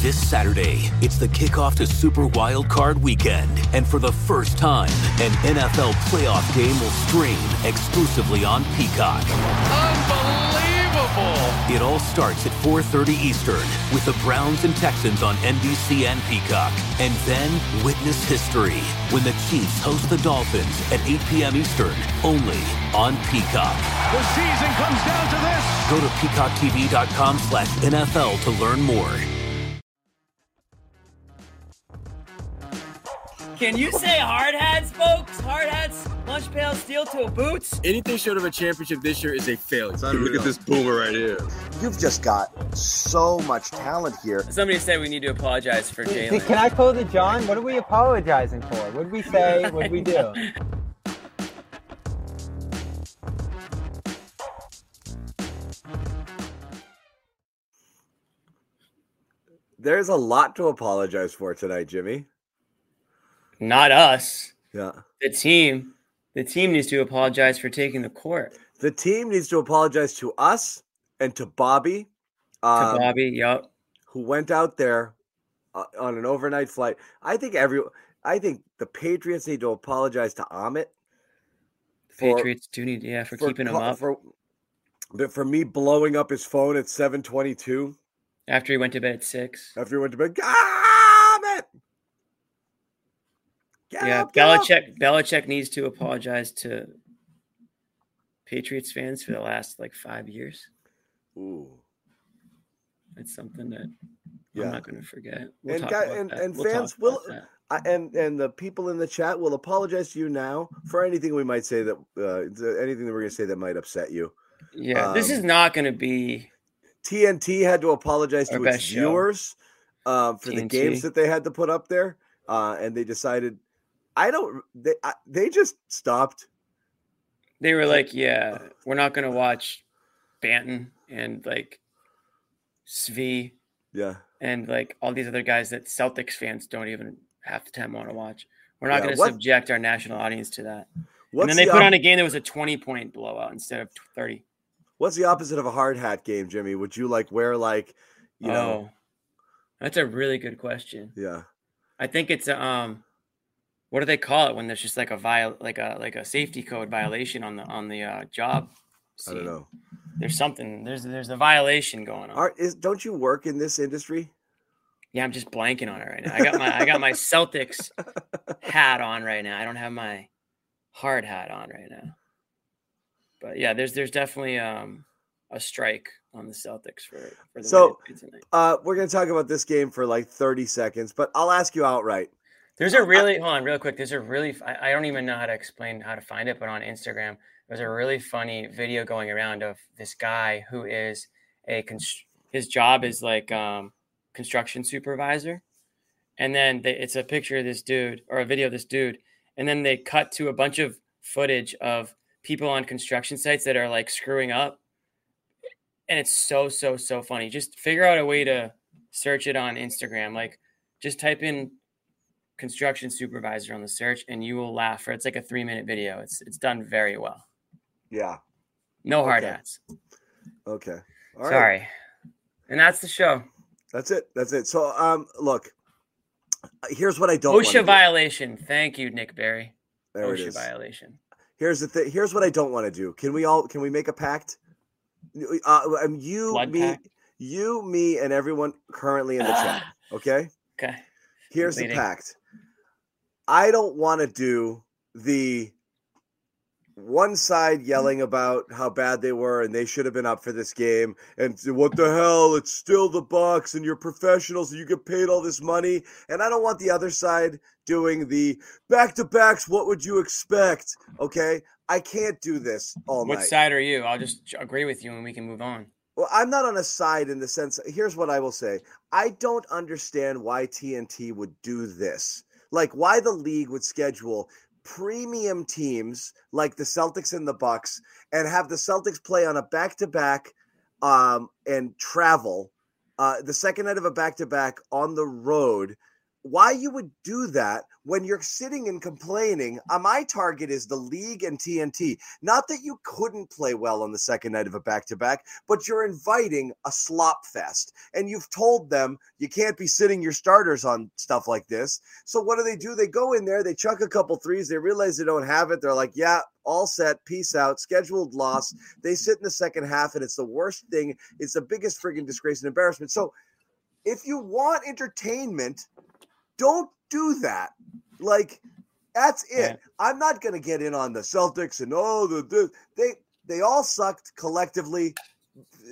This Saturday, it's the kickoff to Super Wild Card Weekend, and for the first time, an NFL playoff game will stream exclusively on Peacock. Unbelievable! It all starts at 4:30 Eastern with the Browns and Texans on NBC and Peacock, and then witness history when the Chiefs host the Dolphins at 8 p.m. Eastern, only on Peacock. The season comes down to this. Go to peacocktv.com/nfl to learn more. Can you say hard hats, folks? Hard hats, lunch pail, steel toe boots? Anything short of a championship this year is a failure. Look at this boomer right here. You've just got so much talent here. Somebody said we need to apologize for Jalen. Can I call the John? What are we apologizing for? What did we say? What did we do? There's a lot to apologize for tonight, Jimmy. Not us. Yeah. The team. The team needs to apologize for taking the court. The team needs to apologize to us and to Bobby, To um, Bobby, yup. who went out there uh, on an overnight flight. I think every, I think the Patriots need to apologize to Amit. for- Patriots do need, yeah, for, keeping him up For, but for me blowing up his phone at 722 after he went to bed at six. after he went to bed. Amit! Get yeah, up, get up! Belichick. Belichick needs to apologize to Patriots fans for the last like five years. Ooh. It's something that Yeah. I'm not going to forget. We'll And talk guy- about and- and We'll fans will- I, and and the people in the chat will apologize to you now for anything we might say that uh, anything that we're going to say that might upset you. Yeah, this is um, not going to be. TNT had to apologize to its viewers um, for the games that they had to put up there, uh, and they decided. I don't. They I, they just stopped. They were like, yeah, we're not going to watch Banton and like Svi Yeah, and like all these other guys that Celtics fans don't even half the time want to watch. We're not Yeah, going to subject our national audience to that. what's and then they the put op- on a game that was a 20 point blowout instead of 30. What's the opposite of a hard hat game, Jimmy? Would you like wear like, you know? oh, that's a really good question. Yeah, I think it's um, what do they call it when there's just like a viol like a like a safety code violation on the on the uh, job? I don't know. There's something. There's there's a violation going on. Are, is don't you work in this industry? Yeah, I'm just blanking on it right now. I got my I got my Celtics hat on right now. I don't have my hard hat on right now. But yeah, there's there's definitely um a strike on the Celtics for for the So- they played tonight. Uh, we're going to talk about this game for like thirty seconds, but I'll ask you outright. There's a really hold on real quick. There's a really I, don't even know how to explain how to find it, but on Instagram there's a really funny video going around of this guy who is a his job is like um construction supervisor, and then they, it's a picture of this dude or a video of this dude, and then they cut to a bunch of footage of people on construction sites that are like screwing up, and it's so so so funny. Just figure out a way to search it on Instagram, like just type in construction supervisor on the search and you will laugh for it's like a three minute video it's it's done very well Yeah. no hard Okay. hats Okay. All right. sorry and that's the show That's it. That's it. So, um, look. Here's what I don't. osha do. violation thank you nick barry There it osha is. violation Here's the thing. Here's what I don't want to do. Can we all? Can we make a pact? Uh, um, you, Blood me, pact? you, me, and everyone currently in the chat. Okay. okay Here's the pact. I don't want to do the one side mm. yelling about how bad they were and they should have been up for this game and what the hell? It's still the bucks and you're professionals and you get paid all this money. And i don't want the other side doing the back to backs what would you expect? Okay? I can't do this all what night. side are you? I'll just agree with you and we can move on. Well, I'm not on a side in the sense. Here's what I will say: I don't understand why TNT would do this. Like, why the league would schedule premium teams like the Celtics and the Bucks, and have the Celtics play on a back-to-back um, and travel uh, the second night of a back-to-back on the road why you would do that when you're sitting and complaining. Uh, my target is the league and TNT. Not that you couldn't play well on the second night of a back to back, but you're inviting a slop fest. And you've told them you can't be sitting your starters on stuff like this. So what do they do? They go in there, they chuck a couple threes, they realize they don't have it. They're like, yeah, all set, peace out, scheduled loss. They sit in the second half, and it's the worst thing. It's the biggest friggin' disgrace and embarrassment. So if you want entertainment, don't do that. Like that's it. Yeah. I'm not going to get in on the Celtics and oh the, the they they all sucked collectively.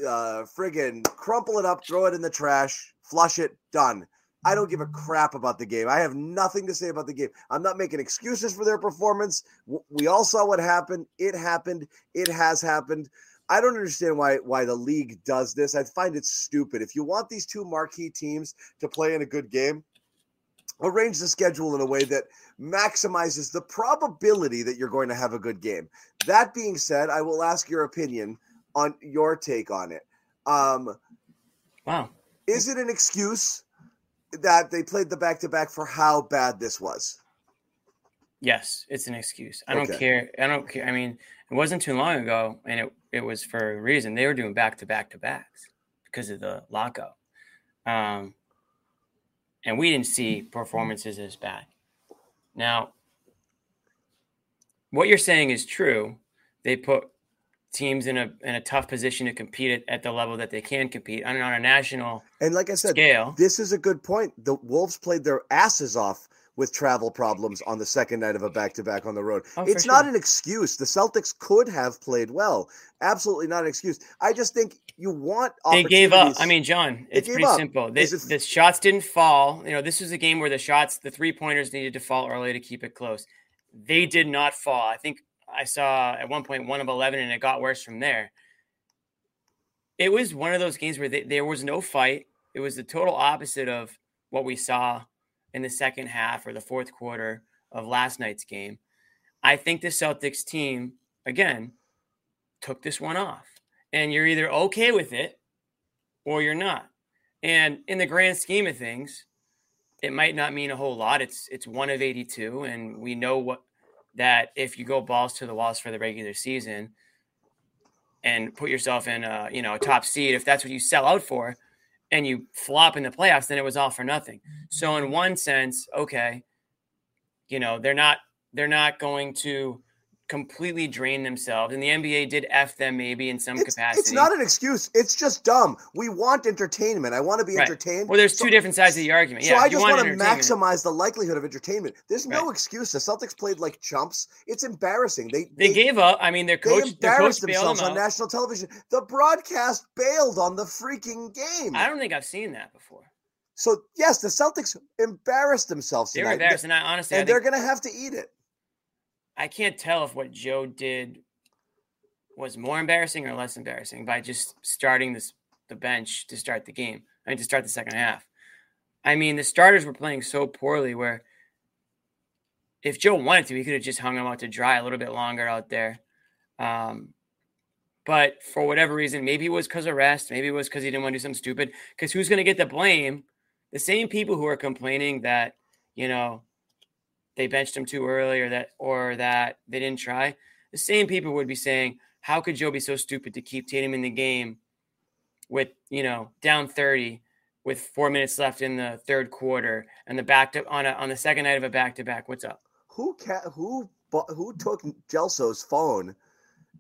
Uh, friggin' crumple it up, throw it in the trash, flush it, done. I don't give a crap about the game. I have nothing to say about the game. I'm not making excuses for their performance. We all saw what happened. It happened. It has happened. I don't understand why why the league does this. I find it stupid. If you want these two marquee teams to play in a good game, arrange the schedule in a way that maximizes the probability that you're going to have a good game. That being said, I will ask your opinion on your take on it. Um, Wow. is it an excuse that they played the back to back for how bad this was? Yes, it's an excuse. I don't care. I don't care. I mean, it wasn't too long ago, and it, it was for a reason. They were doing back to back to backs because of the lockout. Um, and we didn't see performances as bad. Now, what you're saying is true. They put teams in a in a tough position to compete at, at the level that they can compete on, on a national And like I said, scale. this is a good point. The Wolves played their asses off with travel problems on the second night of a back to back on the road. Oh, it's not sure. an excuse. The Celtics could have played well. Absolutely not an excuse. I just think you want they gave up. I mean, John, it's pretty up. simple. They, Is it- the shots didn't fall. You know, this was a game where the shots, the three pointers needed to fall early to keep it close. They did not fall. I think I saw at one point one of 11, and it got worse from there. It was one of those games where they, there was no fight. It was the total opposite of what we saw in the second half or the fourth quarter of last night's game. I think the Celtics team, again, took this one off. And you're either okay with it or you're not. And in the grand scheme of things, it might not mean a whole lot. It's it's one of 82 and we know what that if you go balls to the walls for the regular season and put yourself in a, you know, a top seed if that's what you sell out for and you flop in the playoffs then it was all for nothing. So in one sense, okay, you know, they're not they're not going to completely drain themselves and the NBA did F them maybe in some It's, capacity. it's not an excuse. It's just dumb. We want entertainment. I want to be Right. entertained. Well, there's So- two different sides of the argument. So Yeah, I just want to maximize the likelihood of entertainment. There's no Right. excuse. The Celtics played like chumps. It's embarrassing. They They gave up. I mean, their they coach, their coach embarrassed themselves them on national television. The broadcast bailed on the freaking game. I don't think I've seen that before. So yes, the Celtics embarrassed themselves They were tonight, embarrassed, and I honestly, I, and they're going to have to eat it. I can't tell if what Joe did was more embarrassing or less embarrassing by just starting this the bench to start the game. I mean, to start the second half. I mean, the starters were playing so poorly where if Joe wanted to, he could have just hung them out to dry a little bit longer out there. Um, but for whatever reason, maybe it was because of rest, maybe it was because he didn't want to do something stupid. Because who's going to get the blame? The same people who are complaining that you know they benched him too early or that or that they didn't try. The same people would be saying, "How could Joe be so stupid to keep Tatum in the game with you know down thirty with four minutes left in the third quarter and the back to on a, on the second night of a back to back? What's up?" Who ca- who who took Gelso's phone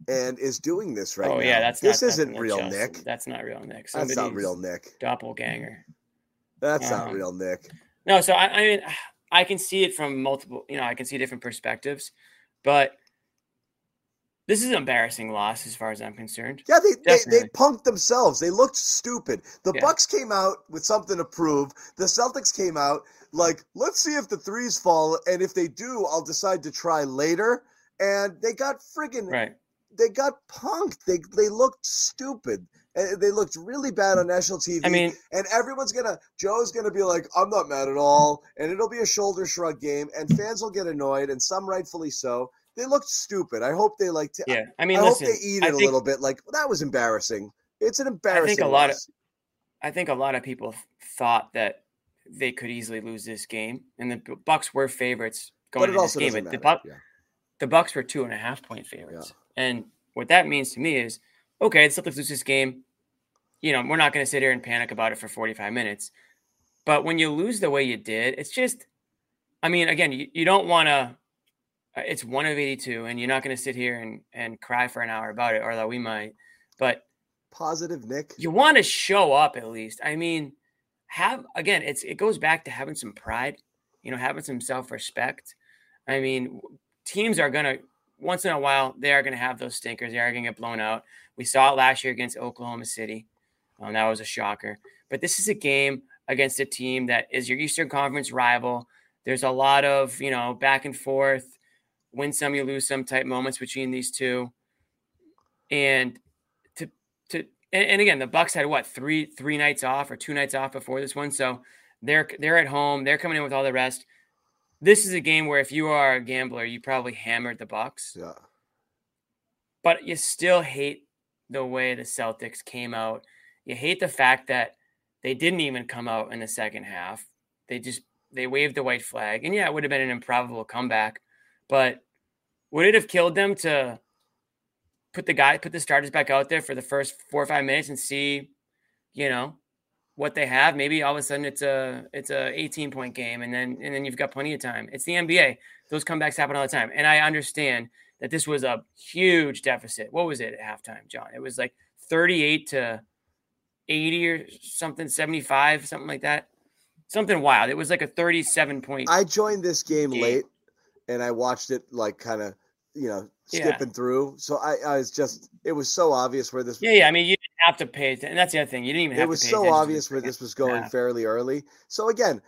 and is doing this right oh now? yeah, that's this not isn't that's real, Nick. That's not real, Nick. That's not real, Nick. Doppelganger. That's not Um, real, Nick. No, so I, I mean, I can see it from multiple, you know, I can see different perspectives, but this is an embarrassing loss as far as I'm concerned. Yeah, they, they, they punked themselves. They looked stupid. The Yeah. Bucks came out with something to prove. The Celtics came out like, let's see if the threes fall, and if they do, I'll decide to try later. And they got friggin' Right. they got punked. They they looked stupid. They looked really bad on national TV. I mean, and everyone's gonna Joe's gonna be like, I'm not mad at all, and it'll be a shoulder shrug game, and fans will get annoyed, and some rightfully so. They looked stupid. I hope they like. T- yeah. I mean, I listen, hope they eat I it a think, little bit. Like that was embarrassing. It's an embarrassing. I think a lot of- I think a lot of people thought that they could easily lose this game, and the Bucks were favorites going into this game. But the. Yeah. the Bucks were two and a half point favorites, and what that means to me is, okay, the Celtics lose this game. You know, we're not going to sit here and panic about it for 45 minutes. But when you lose the way you did, it's just, I mean, again, you, you don't want to. Uh, it's one of 82, and you're not going to sit here and, and cry for an hour about it, although we might. But Positive, Nick. you want to show up at least. I mean, have again, it's it goes back to having some pride, you know, having some self respect. I mean, teams are gonna once in a while they are gonna have those stinkers. They are gonna get blown out. We saw it last year against Oklahoma City. Um, that was a shocker. But this is a game against a team that is your Eastern Conference rival. There's a lot of you know back and forth, win some, you lose some type moments between these two, and to to and, and again the Bucks had what three three nights off or two nights off before this one, so they're they're at home. They're coming in with all the rest. This is a game where if you are a gambler, you probably hammered the Bucks, Yeah. but you still hate the way the Celtics came out. You hate the fact that they didn't even come out in the second half. They just they waved the white flag, and yeah, it would have been an improbable comeback, but would it have killed them to put the guy put the starters back out there for the first four or five minutes and see, you know, what they have? Maybe all of a sudden it's a it's a 18 point game, and then and then you've got plenty of time. It's the NBA; those comebacks happen all the time, and I understand that this was a huge deficit. What was it at halftime, John? It was like 38 to 80 or something, 75, something like that. Something wild. It was like a 37 point. I joined this game Game. late and I watched it like kind of, you know, Yeah. skipping through. So I, I was just, it was so obvious where this yeah, yeah. I mean, you didn't have to pay attention. And that's the other thing. You didn't even have it was so obvious where this was going half. fairly early. So again,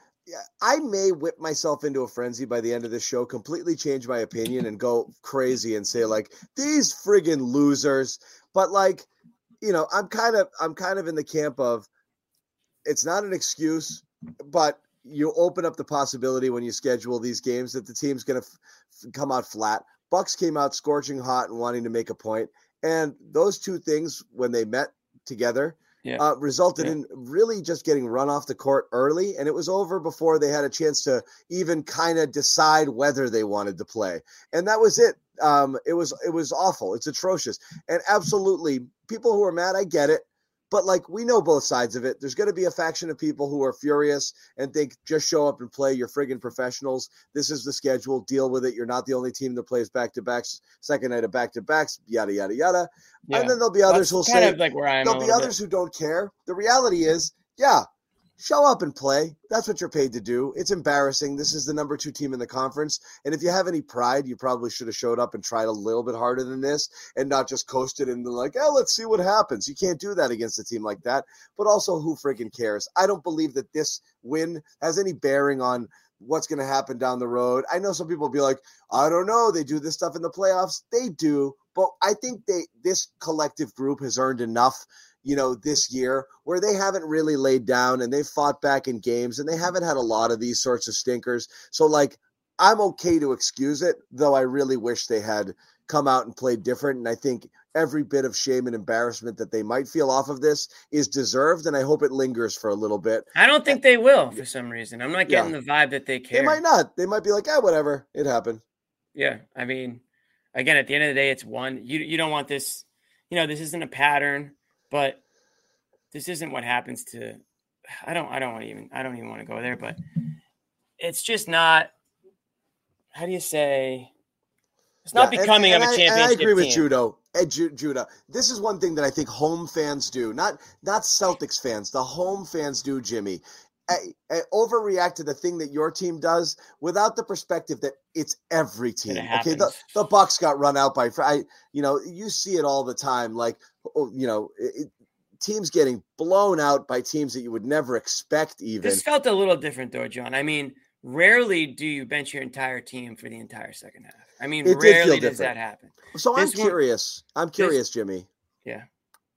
I may whip myself into a frenzy by the end of this show, completely change my opinion and go crazy and say like these friggin' losers. But like, you know, I'm kind of I'm kind of in the camp of it's not an excuse, but you open up the possibility when you schedule these games that the team's going to f- come out flat. Bucks came out scorching hot and wanting to make a point, and those two things when they met together Yeah. uh, resulted Yeah. in really just getting run off the court early, and it was over before they had a chance to even kind of decide whether they wanted to play. And that was it. Um, it was it was awful. It's atrocious, and absolutely, people who are mad, I get it. But like we know both sides of it. There's going to be a faction of people who are furious and think just show up and play. You're friggin' professionals. This is the schedule. Deal with it. You're not the only team that plays back to backs, second night of back to backs. Yada yada yada. Yeah. And then there'll be others who'll say like where I am. there'll be little bit. others who don't care. The reality is, yeah, show up and play. That's what you're paid to do. It's embarrassing. This is the number two team in the conference. And if you have any pride, you probably should have showed up and tried a little bit harder than this and not just coasted and been like, oh, let's see what happens. You can't do that against a team like that. But also, who freaking cares? I don't believe that this win has any bearing on what's going to happen down the road. I know some people be like, I don't know. They do this stuff in the playoffs. They do. But I think they this collective group has earned enough you know, this year where they haven't really laid down and they've fought back in games and they haven't had a lot of these sorts of stinkers. So, like, I'm okay to excuse it, though I really wish they had come out and played different. And I think every bit of shame and embarrassment that they might feel off of this is deserved. And I hope it lingers for a little bit. I don't think they will for some reason. I'm not Yeah. getting the vibe that they care. They might not. They might be like, ah, whatever. It happened. Yeah, I mean, again, at the end of the day, it's one. You you don't want this. You know, this isn't a pattern, but this isn't what happens to. I don't. I don't want to even. I don't even want to go there, but it's just not. How do you say? It's not Yeah, becoming and of a I- championship And I agree with team. Judo. eh, Ju- Judah. This is one thing that I think home fans do, not not Celtics fans. The home fans do, Jimmy. I, I overreact to the thing that your team does without the perspective that it's every team. It Okay, the, the Bucks got run out by. I, you know, you see it all the time. Like, oh, you know, it, teams getting blown out by teams that you would never expect. Even This felt a little different, though, John. I mean, rarely do you bench your entire team for the entire second half. I mean, It rarely does that happen. so. I'm this one- curious. I'm curious, Jimmy. Yeah.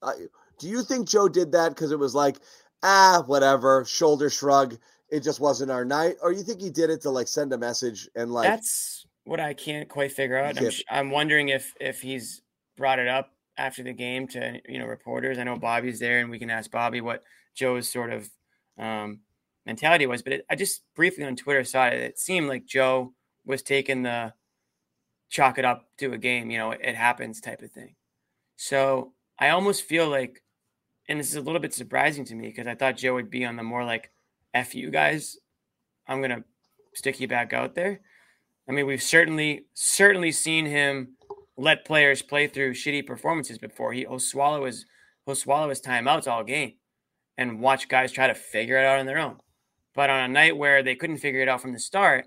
Uh, do you think Joe did that because it was like, ah, whatever, shoulder shrug? It just wasn't our night, or you think he did it to like send a message and like, That's what I can't quite figure out. I'm, I'm wondering if if he's brought it up after the game to you know reporters. I know Bobby's there, and we can ask Bobby what Joe's sort of um, mentality was. But it, I just briefly on Twitter saw it. It seemed like Joe was taking the chalk it up to a game, you know, it, it happens type of thing. So I almost feel like, and this is a little bit surprising to me because I thought Joe would be on the more like, F you guys, I'm going to stick you back out there. I mean, we've certainly, certainly seen him let players play through shitty performances before. He, he'll swallow his, he'll swallow his timeouts all game and watch guys try to figure it out on their own. But on a night where they couldn't figure it out from the start,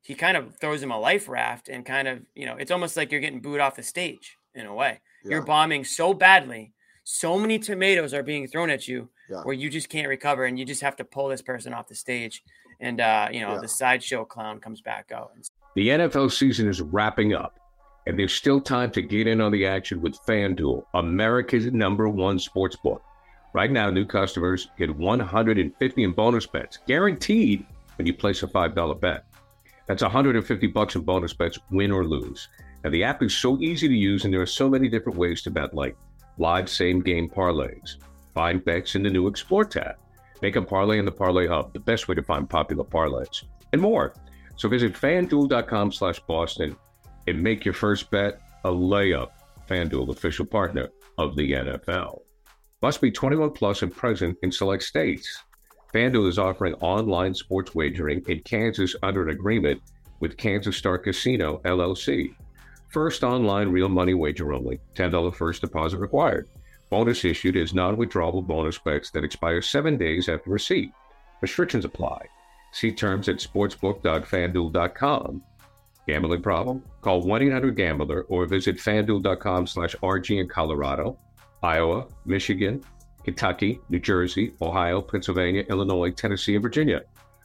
he kind of throws him a life raft and kind of, you know, it's almost like you're getting booed off the stage in a way. Yeah. You're bombing so badly. So many tomatoes are being thrown at you yeah. where you just can't recover and you just have to pull this person off the stage. And, uh, you know, yeah. the sideshow clown comes back out. The NFL season is wrapping up, and there's still time to get in on the action with FanDuel, America's number one sports book. Right now, new customers get 150 in bonus bets, guaranteed when you place a $5 bet. That's 150 bucks in bonus bets, win or lose. Now the app is so easy to use, and there are so many different ways to bet, like live same game parlays, find bets in the new Explore tab, make a parlay in the Parlay Hub, the best way to find popular parlays, and more. So visit FanDuel.com/Boston and make your first bet a layup. FanDuel, official partner of the NFL, must be 21 plus and present in select states. FanDuel is offering online sports wagering in Kansas under an agreement with Kansas Star Casino, LLC. First online real money wager only, $10 first deposit required. Bonus issued is non withdrawable bonus bets that expire seven days after receipt. Restrictions apply. See terms at sportsbook.fanduel.com. Gambling problem? Call 1 800 Gambler or visit fanduel.com slash RG in Colorado, Iowa, Michigan, Kentucky, New Jersey, Ohio, Pennsylvania, Illinois, Tennessee, and Virginia.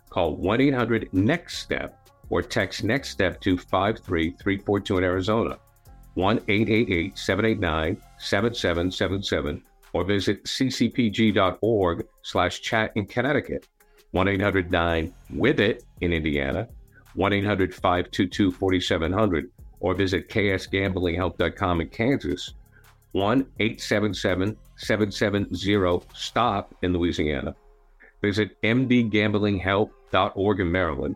Call 1 800 NEXT STEP or text NEXT STEP to 53342 in Arizona, 1 888 789 7777, or visit ccpg.org slash chat in Connecticut, 1 800 9 with it in Indiana, 1 800 522 4700, or visit ksgamblinghelp.com in Kansas, 1 877 770 STOP in Louisiana. Visit mdgamblinghelp.org in Maryland.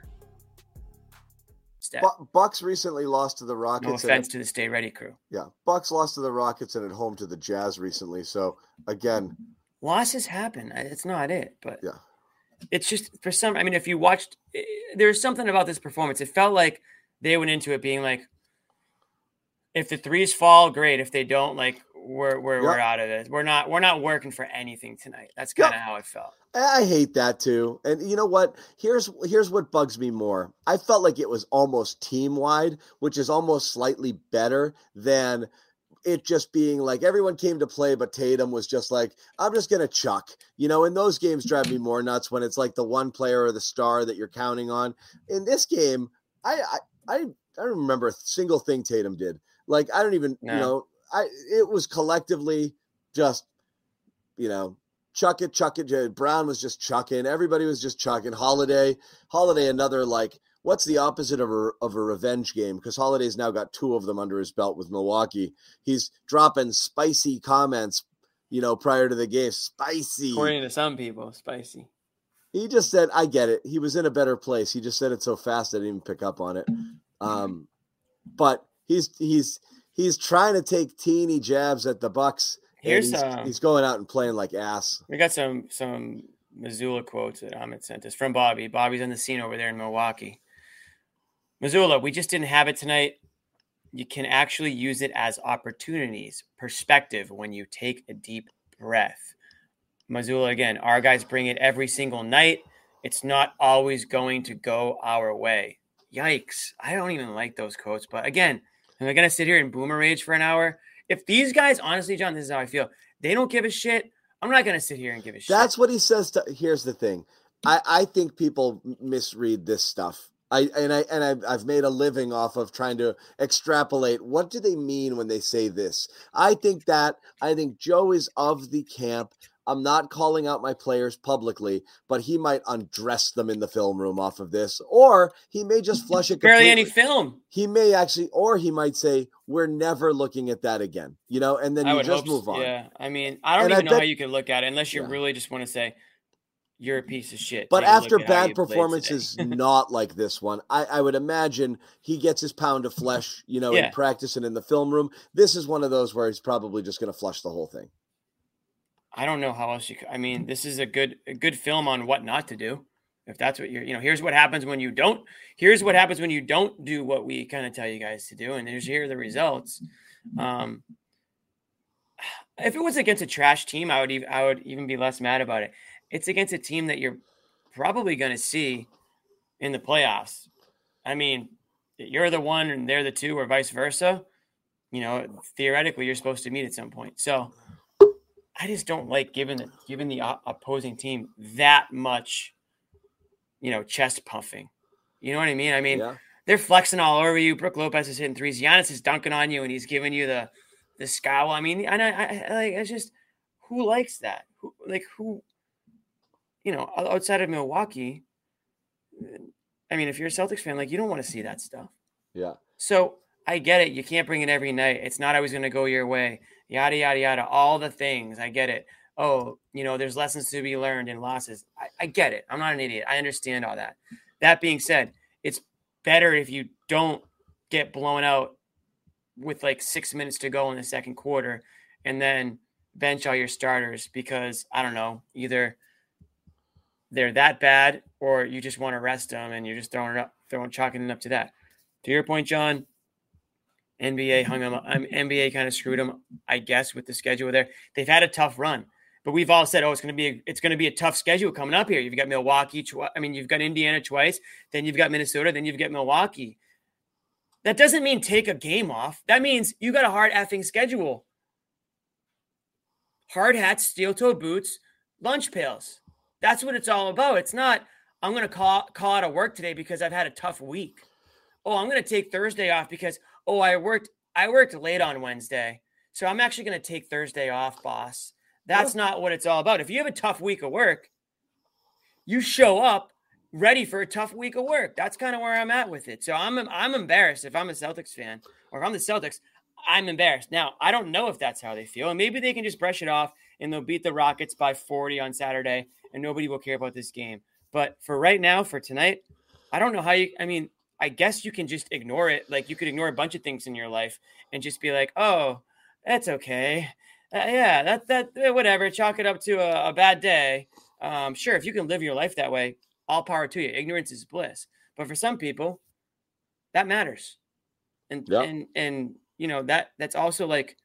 Bu- Bucks recently lost to the Rockets. No offense to the Stay Ready crew. Yeah, Bucks lost to the Rockets and at home to the Jazz recently. So again, losses happen. It's not it, but yeah, it's just for some. I mean, if you watched, there's something about this performance. It felt like they went into it being like, if the threes fall, great. If they don't, like we're we're, yep. we're out of it. We're not we're not working for anything tonight. That's kind of yep. how I felt. I hate that too. And you know what? Here's here's what bugs me more. I felt like it was almost team wide, which is almost slightly better than it just being like everyone came to play, but Tatum was just like, I'm just gonna chuck. You know, and those games drive me more nuts when it's like the one player or the star that you're counting on. In this game, I I I, I don't remember a single thing Tatum did. Like I don't even no. you know I it was collectively just you know chuck it, chuck it. Brown was just chucking. Everybody was just chucking. Holiday, Holiday, another like what's the opposite of a of a revenge game? Because Holiday's now got two of them under his belt with Milwaukee. He's dropping spicy comments, you know, prior to the game. Spicy, according to some people, spicy. He just said, "I get it." He was in a better place. He just said it so fast I didn't even pick up on it. Um, but he's he's he's trying to take teeny jabs at the Bucks. Here's he's, uh, he's, going out and playing like ass. We got some some Mazzulla quotes that Amit sent us from Bobby. Bobby's on the scene over there in Milwaukee. Mazzulla, we just didn't have it tonight. You can actually use it as opportunities, perspective when you take a deep breath. Mazzulla again, our guys bring it every single night. It's not always going to go our way. Yikes. I don't even like those quotes. But again, Am I going to sit here and boomer rage for an hour? If these guys, honestly, John, this is how I feel. They don't give a shit. I'm not going to sit here and give a shit. That's what he says. To, here's the thing. I, I think people misread this stuff I and I and I've, I've made a living off of trying to extrapolate. What do they mean when they say this? I think that I think Joe is of the camp. I'm not calling out my players publicly, but he might undress them in the film room off of this, or he may just flush it. Barely any film. He may actually, or he might say, "We're never looking at that again," you know, and then I you just move so. on. Yeah, I mean, I don't And I even know how you could look at it unless you Yeah. really just want to say you're a piece of shit. But Take a look after bad you played today." performances, not like this one, I, I would imagine he gets his pound of flesh, you know, Yeah. in practice and in the film room. This is one of those where he's probably just going to flush the whole thing. I don't know how else you. Could, I mean, this is a good a good film on what not to do. If that's what you're, you know, here's what happens when you don't. Here's what happens when you don't do what we kind of tell you guys to do, and here's here are the results. Um, if it was against a trash team, I would even I would even be less mad about it. It's against a team that you're probably going to see in the playoffs. I mean, you're the one and they're the two, or vice versa. You know, theoretically, you're supposed to meet at some point. So, I just don't like giving the giving the opposing team that much, you know, chest puffing. You know what I mean? I mean, Yeah. they're flexing all over you. Brooke Lopez is hitting threes. Giannis is dunking on you, and he's giving you the the scowl. I mean, and I, I, I like it's just who likes that? Who like who? You know, outside of Milwaukee. I mean, if you're a Celtics fan, like you don't want to see that stuff. Yeah. So I get it. You can't bring it every night. It's not always going to go your way. Yada yada yada. All the things. I get it. Oh, you know, there's lessons to be learned in losses. I, I get it. I'm not an idiot. I understand all that. That being said, it's better if you don't get blown out with like six minutes to go in the second quarter, and then bench all your starters because I don't know either they're that bad or you just want to rest them and you're just throwing it up, throwing chalking it up to that. To your point, John, NBA hung them. Um, NBA kind of screwed them, I guess, with the schedule there. They've had a tough run, but we've all said, "Oh, it's going to be a, it's going to be a tough schedule coming up here." You've got Milwaukee. I mean, you've got Indiana twice, then you've got Minnesota, then you've got Milwaukee. That doesn't mean take a game off. That means you got a hard effing schedule. Hard hats, steel toe boots, lunch pails. That's what it's all about. It's not, I'm going to call, call out of work today because I've had a tough week. Oh, I'm going to take Thursday off because, oh, I worked, I worked late on Wednesday. So I'm actually going to take Thursday off, boss. That's oh. not what it's all about. If you have a tough week of work, you show up ready for a tough week of work. That's kind of where I'm at with it. So I'm I'm embarrassed if I'm a Celtics fan or if I'm the Celtics, I'm embarrassed. Now, I don't know if that's how they feel. And maybe they can just brush it off and they'll beat the Rockets by 40 on Saturday and nobody will care about this game. But for right now, for tonight, I don't know how you I mean, I guess you can just ignore it. Like you could ignore a bunch of things in your life and just be like, "Oh, that's okay. Uh, yeah, that that eh, whatever. Chalk it up to a, a bad day." Um, sure, if you can live your life that way, all power to you. Ignorance is bliss. But for some people, that matters. And Yeah. and and you know that that's also like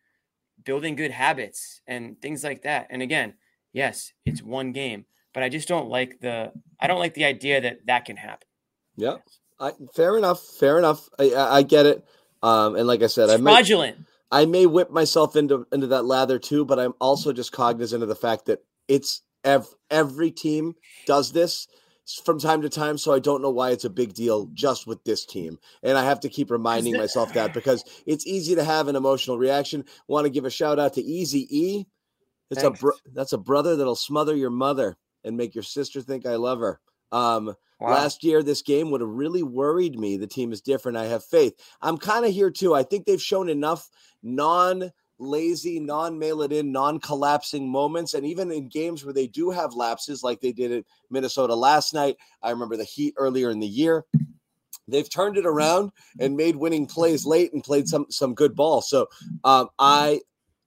building good habits and things like that. And again, yes, it's one game, but I just don't like the I don't like the idea that that can happen. Yeah. I, fair enough. Fair enough. I, I, I get it. Um, and like I said, I It's may, fraudulent. I may whip myself into into that lather too, but I'm also just cognizant of the fact that it's ev- every team does this from time to time, so I don't know why it's a big deal just with this team. And I have to keep reminding the- myself that because it's easy to have an emotional reaction. Want to give a shout out to Easy E. It's Thanks. a bro- that's a brother that'll smother your mother and make your sister think I love her. Um, Wow. Last year, this game would have really worried me. The team is different. I have faith. I'm kind of here too. I think they've shown enough non lazy, non mail it in, non collapsing moments. And even in games where they do have lapses, like they did at Minnesota last night, I remember the Heat earlier in the year. They've turned it around and made winning plays late and played some some good ball. So um, I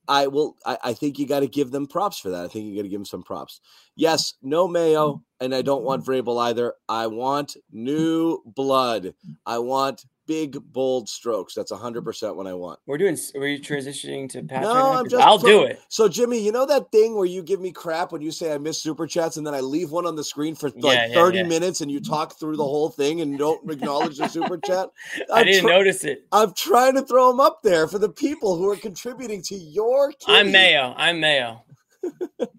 I will. I, I think you got to give them props for that. I think you got to give them some props. Yes, no Mayo, and I don't want Vrabel either. I want new blood. I want big, bold strokes. That's hundred percent what I want. We're doing. Are we transitioning to Patrick? No, now? I'm just. I'll so- do it. So, Jimmy, you know that thing where you give me crap when you say I miss super chats, and then I leave one on the screen for like Yeah, yeah, 30 yeah. minutes, and you talk through the whole thing and don't acknowledge the super chat. I I'm didn't tr- notice it. I'm trying to throw them up there for the people who are contributing to your. I'm. Mayo. I'm Mayo.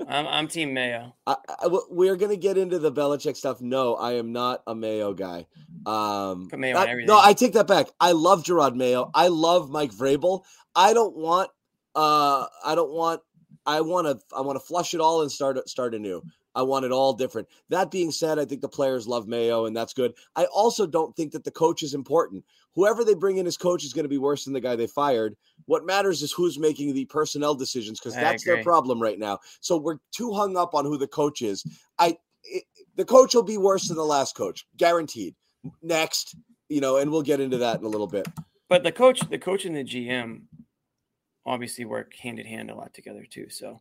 I'm, I'm Team Mayo. I, I, we're gonna get into the Belichick stuff. No, I am not a Mayo guy. Um, Put Mayo I- no, I take that back. I love Gerard Mayo. I love Mike Vrabel. I don't want. Uh, I don't want. I want to. I want to flush it all and start start anew. I want it all different. That being said, I think the players love Mayo, and that's good. I also don't think that the coach is important. Whoever they bring in as coach is going to be worse than the guy they fired. What matters is who's making the personnel decisions because that's their problem right now. So we're too hung up on who the coach is. I it, the coach will be worse than the last coach, guaranteed. Next, you know, and we'll get into that in a little bit. But the coach, the coach and the GM obviously work hand in hand a lot together too. So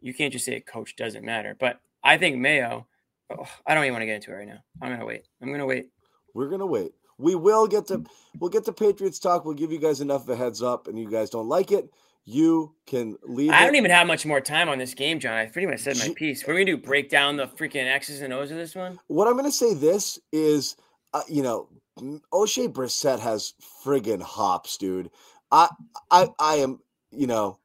you can't just say a coach doesn't matter. But I think Mayo, oh, I don't even want to get into it right now. I'm gonna wait. I'm gonna wait. We're gonna wait. We will get to we'll get to Patriots talk. We'll give you guys enough of a heads up, and you guys don't like it, you can leave. I it. don't even have much more time on this game, John. I pretty much said my piece. What are we gonna do? Break down the freaking X's and O's of this one? What I'm going to say this is, uh, you know, Oshae Brissett has friggin' hops, dude. I, I, I am, you know,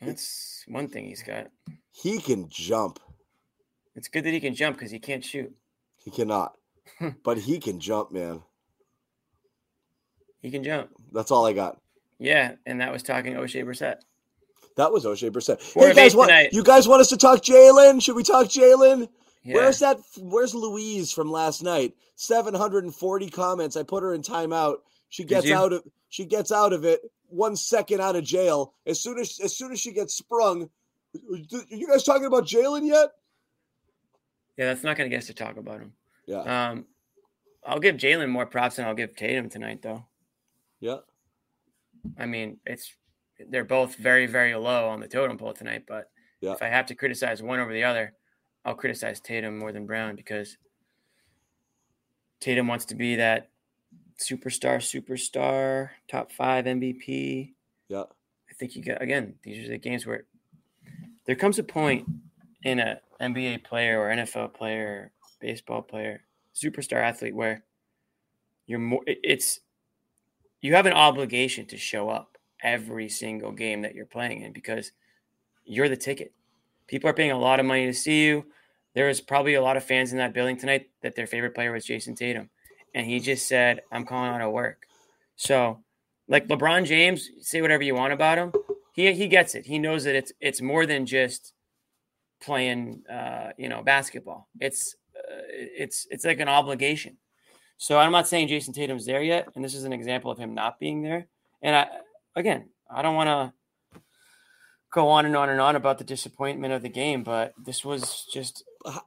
That's one thing he's got. he can jump. It's good that he can jump because he can't shoot. He cannot, but he can jump, man. He can jump. That's all I got. Yeah, and that was talking Oshae Brissett. That was Oshae Brissett. Four hey guys, tonight. you guys want us to talk Jalen? Should we talk Jalen? Yeah. Where's that? Where's Louise from last night? Seven hundred and forty comments. I put her in timeout. She gets out of. She gets out of it one second out of jail. As soon as as soon as she gets sprung, are you guys talking about Jalen yet? Yeah, that's not gonna get us to talk about him. Yeah, Um, I'll give Jalen more props than I'll give Tatum tonight, though. Yeah. I mean, it's they're both very, very low on the totem pole tonight. But Yeah. if I have to criticize one over the other, I'll criticize Tatum more than Brown because Tatum wants to be that superstar, superstar, top five MVP. Yeah. I think you get again. These are the games where there comes a point in a NBA player or NFL player, baseball player, superstar athlete where you're more. It's you have an obligation to show up every single game that you're playing in because you're the ticket. People are paying a lot of money to see you. There was probably a lot of fans in that building tonight that their favorite player was Jayson Tatum, and he just said, "I'm calling out of work." So, like LeBron James, say whatever you want about him, he he gets it. He knows that it's it's more than just playing, uh, you know, basketball. It's uh, it's it's like an obligation. So I'm not saying Jayson Tatum's there yet, and this is an example of him not being there. And I again, I don't want to go on and on and on about the disappointment of the game, but this was just a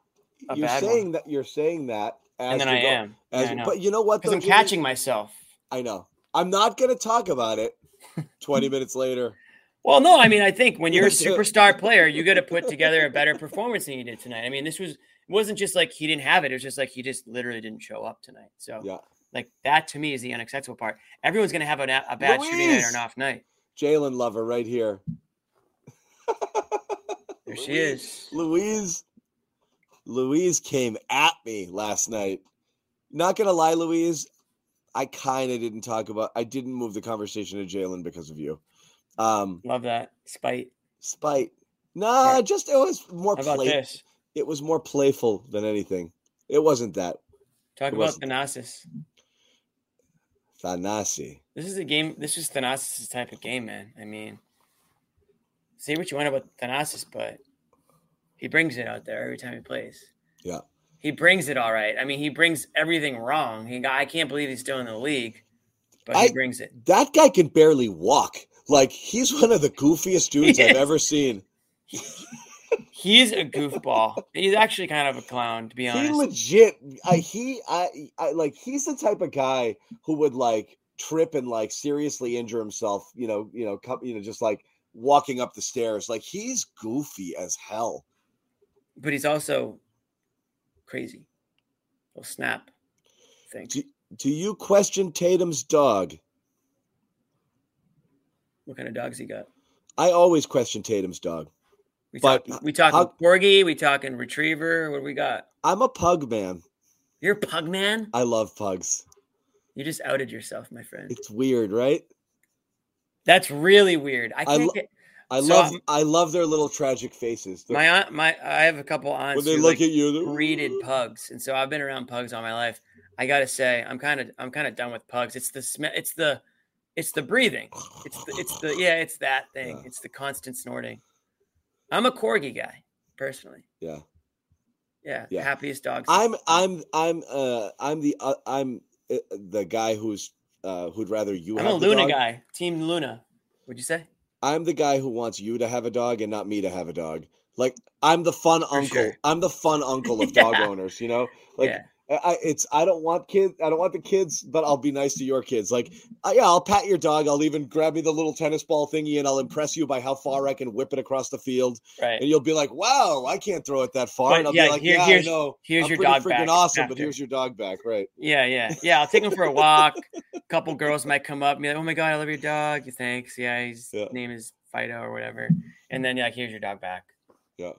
You're bad saying one. that. You're saying that. And then I go- am. As, Yeah, I. But you know what? Because I'm catching myself. I know. I'm not going to talk about it. Twenty minutes later. Well, no, I mean, I think when you're a superstar player, you got to put together a better performance than you did tonight. I mean, this was it wasn't just like he didn't have it; it was just like he just literally didn't show up tonight. So, Yeah. like that to me is the unacceptable part. Everyone's gonna have a, a bad shooting night or an off night. Jalen Lover right here. There she is. Louise Louise came at me last night. Not gonna lie, Louise, I kind of didn't talk about I didn't move the conversation to Jalen because of you. Um Love that spite. spite. Nah, just it was more How about this? It was more playful than anything. It wasn't that. Talk It about wasn't. Thanasis. Thanasi. This is a game. This is Thanasis' type of game, man. I mean, say what you want about Thanasis, but he brings it out there every time he plays. Yeah. He brings it all right. I mean, he brings everything wrong. He, I can't believe he's still in the league, but he brings it. That guy can barely walk. Like he's one of the goofiest dudes I've ever seen. He's a goofball. he's actually kind of a clown, to be honest. He legit, I he, I, I like he's the type of guy who would like trip and like seriously injure himself. You know, you know, come, you know, just like walking up the stairs. Like he's goofy as hell. but he's also crazy. He'll snap. Thing. Do, do you question Tatum's dog? What kind of dogs he got? I always question Tatum's dog. We But talking, we talking how- corgi. We talking retriever. What do we got? I'm a pug man. You're a pug man. I love pugs. You just outed yourself, my friend. It's weird, right? That's really weird. I I can't lo- get. I So, love um, I love their little tragic faces. The- My aunt, my I have a couple aunts when they who look like at you, they're- breeded pugs, and so I've been around pugs all my life. I gotta say, I'm kind of I'm kind of done with pugs. It's the smell. It's the it's the breathing. It's the it's the yeah. It's that thing. Yeah. It's the constant snorting. I'm a corgi guy personally. Yeah. Yeah, Yeah. happiest dogs. I'm I'm I'm uh I'm the uh, I'm uh, the guy who's uh who'd rather you have a dog. I'm a Luna guy. Team Luna. Would you say? I'm the guy who wants you to have a dog and not me to have a dog. Like I'm the fun uncle. sure. I'm the fun uncle of dog Yeah. owners, you know? Like yeah. I it's I don't want kids. I don't want the kids, but I'll be nice to your kids. Like, uh, yeah, I'll pat your dog. I'll even grab me the little tennis ball thingy, and I'll impress you by how far I can whip it across the field. Right. And you'll be like, "Wow, I can't throw it that far." But and I'll yeah, be like, here- "Yeah, here's- I know. here's I'm your dog freaking back awesome, but here's your dog back." Right? Yeah, yeah, yeah. I'll take him for a walk. A couple girls might come up and be like, "Oh my god, I love your dog." Thanks. Yeah, his Yeah. name is Fido or whatever. And then yeah, here's your dog back. Yeah.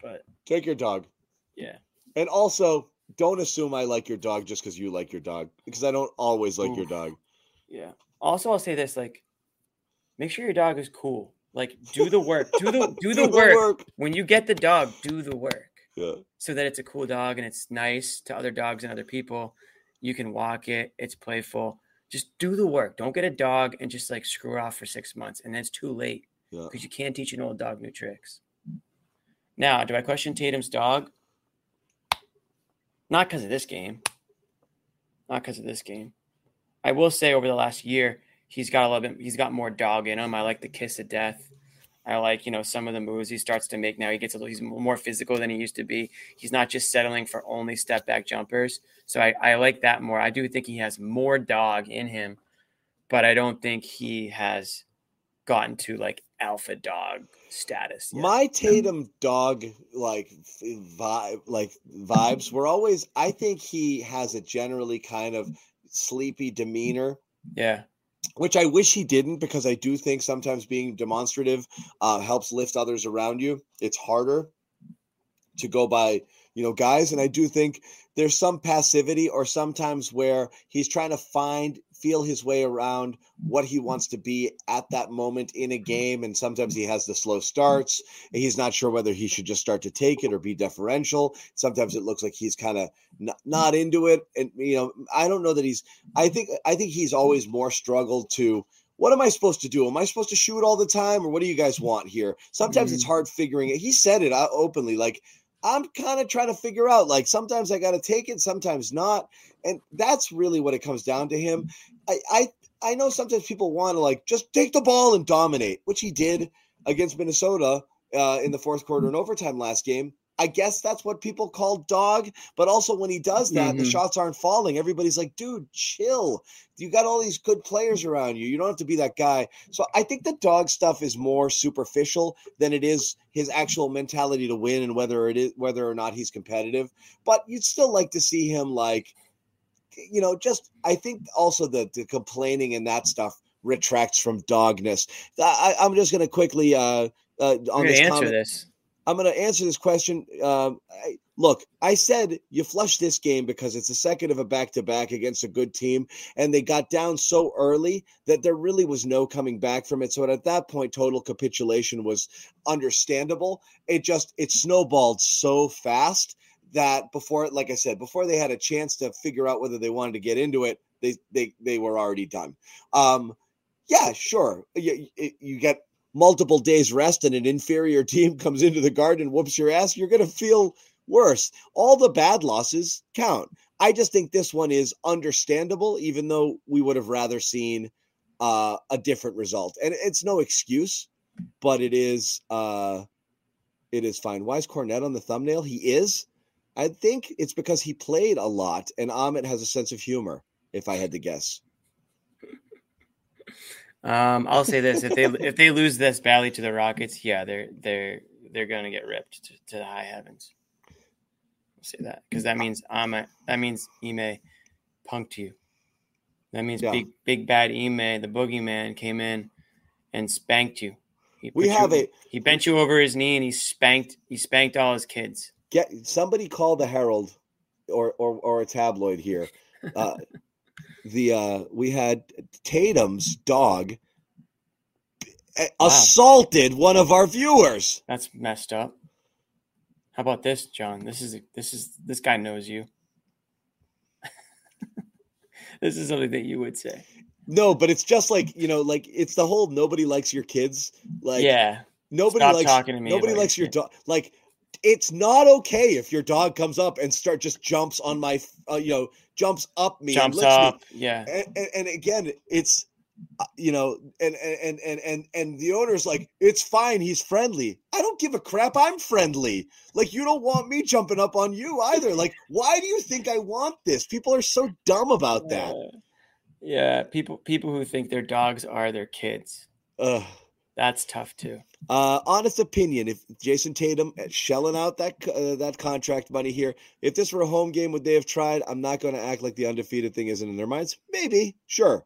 But Take your dog. yeah, And also, don't assume I like your dog just because you like your dog, because I don't always like your dog. yeah. Also, I'll say this: like, make sure your dog is cool. Like, do the work. Do the do the work. When you get the dog, do the work Yeah. so that it's a cool dog and it's nice to other dogs and other people. You can walk it. It's playful. Just do the work. Don't get a dog and just like screw off for six months, and then it's too late. Yeah. because you can't teach an old dog new tricks. Now, do I question Tatum's dog? Not because of this game. Not because of this game. I will say over the last year, he's got a little bit. He's got more dog in him. I like the kiss of death. I like you know some of the moves he starts to make now. He gets a little. He's more physical than he used to be. He's not just settling for only step back jumpers. So I, I like that more. I do think he has more dog in him, but I don't think he has gotten to like alpha dog status. yet. My Tatum dog like vibe like vibes were always I think he has a generally kind of sleepy demeanor, yeah, which I wish he didn't because I do think sometimes being demonstrative uh, helps lift others around you. It's harder to go by, you know, guys and I do think there's some passivity or sometimes where he's trying to find feel his way around what he wants to be at that moment in a game and sometimes he has the slow starts and he's not sure whether he should just start to take it or be deferential sometimes it looks like he's kind of not, not into it and you know i don't know that he's i think i think he's always more struggled to what am I supposed to do? Am I supposed to shoot all the time, or what do you guys want here? Sometimes it's mm-hmm. hard figuring it. He said it uh, openly, like I'm kind of trying to figure out. Like sometimes I got to take it, sometimes not, and that's really what it comes down to him. I I I know sometimes people want to like just take the ball and dominate, which he did against Minnesota uh, in the fourth quarter and overtime last game. I guess that's what people call dog. But also when he does that, the Mhm. shots aren't falling. Everybody's like, dude, chill. You got all these good players around you. You don't have to be that guy. So I think the dog stuff is more superficial than it is his actual mentality to win and whether it is whether or not he's competitive. But you'd still like to see him like, you know, just I think also the the complaining and that stuff retracts from dogness. I, I'm just going to quickly uh, uh, on this answer comment. this. I'm going to answer this question. Um, I, look, I said you flush this game because it's the second of a back to back against a good team, and they got down so early that there really was no coming back from it. So at that point, total capitulation was understandable. It just it snowballed so fast that before, like I said, before they had a chance to figure out whether they wanted to get into it, they they they were already done. Um, yeah, sure. You, you get multiple days rest and an inferior team comes into the garden and whoops your ass, you're going to feel worse. All the bad losses count. I just think this one is understandable, even though we would have rather seen uh, a different result. And it's no excuse, but it is uh, it is fine. Why is Kornet on the thumbnail? He is. I think it's because he played a lot, and Ahmet has a sense of humor. If I had to guess, Um, I'll say this: if they if they lose this badly to the Rockets, yeah, they're they're they're gonna get ripped to, to the high heavens. I'll say that because that means I'm a, that means Ime punked you. That means Yeah. big big bad Ime, the boogeyman, came in and spanked you. He We have you, a- He bent you over his knee and he spanked he spanked all his kids. get somebody call the Herald or or, or a tabloid here. Uh, the uh, we had Tatum's dog a- assaulted one of our viewers. That's messed up. How about this, John? This is this is this guy knows you. this is something that you would say. No, but it's just like you know, like it's the whole nobody likes your kids. Like yeah, nobody Stop likes talking to me nobody likes your dog. Like it's not okay if your dog comes up and start just jumps on my, uh, you know, jumps up me, and jumps licks me. up. Yeah, and, and, and again it's uh, you know and and and and and the owner's like it's fine he's friendly i don't give a crap i'm friendly like you don't want me jumping up on you either like why do you think i want this people are so dumb about that Uh, yeah. People people who think their dogs are their kids. Ugh. That's tough too. Uh, honest opinion: If Jayson Tatum shelling out that uh, that contract money here, if this were a home game, would they have tried? I'm not going to act like the undefeated thing isn't in their minds. Maybe, sure,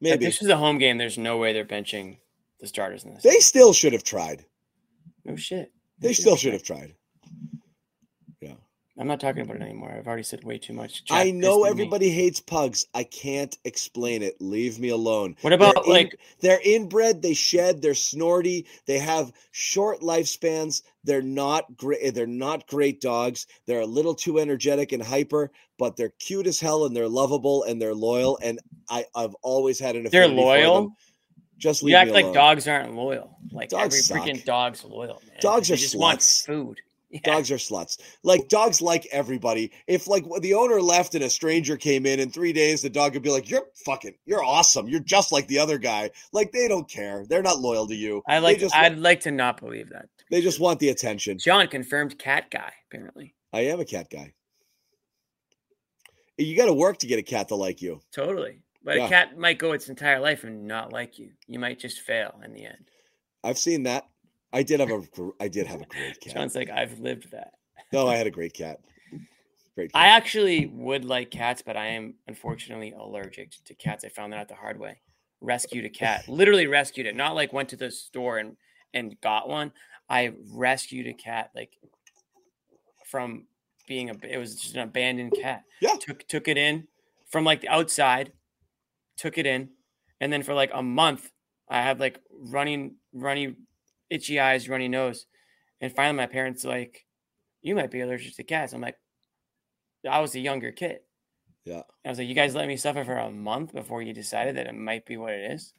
maybe. If this was a home game, there's no way they're benching the starters in this. they still should have tried. no shit. They still should have tried. I'm not talking about it anymore. I've already said way too much. I know at me. everybody hates pugs. I can't explain it. Leave me alone. What about, They're in- like- they're inbred? They shed. They're snorty. They have short lifespans. They're not great. They're not great dogs. They're a little too energetic and hyper, but they're cute as hell and they're lovable and they're loyal. And I, I've always had an They're loyal? them. Just leave You act like dogs aren't loyal. Like Dogs every freaking dog's loyal, man. Dogs They are just want food. Yeah. Dogs are sluts. Like dogs like everybody. If like the owner left and a stranger came in in three days, the dog would be like, "You're fucking, you're awesome. You're just like the other guy." Like they don't care. They're not loyal to you. I like. Just, I'd like to not believe that. they just want the attention. John confirmed cat guy. Apparently, I am a cat guy. You got to work to get a cat to like you. totally. But Yeah. a cat might go its entire life and not like you. You might just fail in the end. I've seen that. I did have a, I did have a great cat. John's like, I've lived that. No, I had a great cat. Great cat. I actually would like cats, but I am unfortunately allergic to cats. I found that out the hard way. Rescued a cat, literally rescued it. Not like went to the store and and got one. I rescued a cat like from being a. It was just an abandoned cat. Yeah. Took took it in from like the outside, took it in, and then for like a month, I had like running, runny, itchy eyes, runny nose, and finally my parents like, "You might be allergic to cats." I'm like. I was a younger kid. yeah. I was like, you guys let me suffer for a month before you decided that it might be what it is.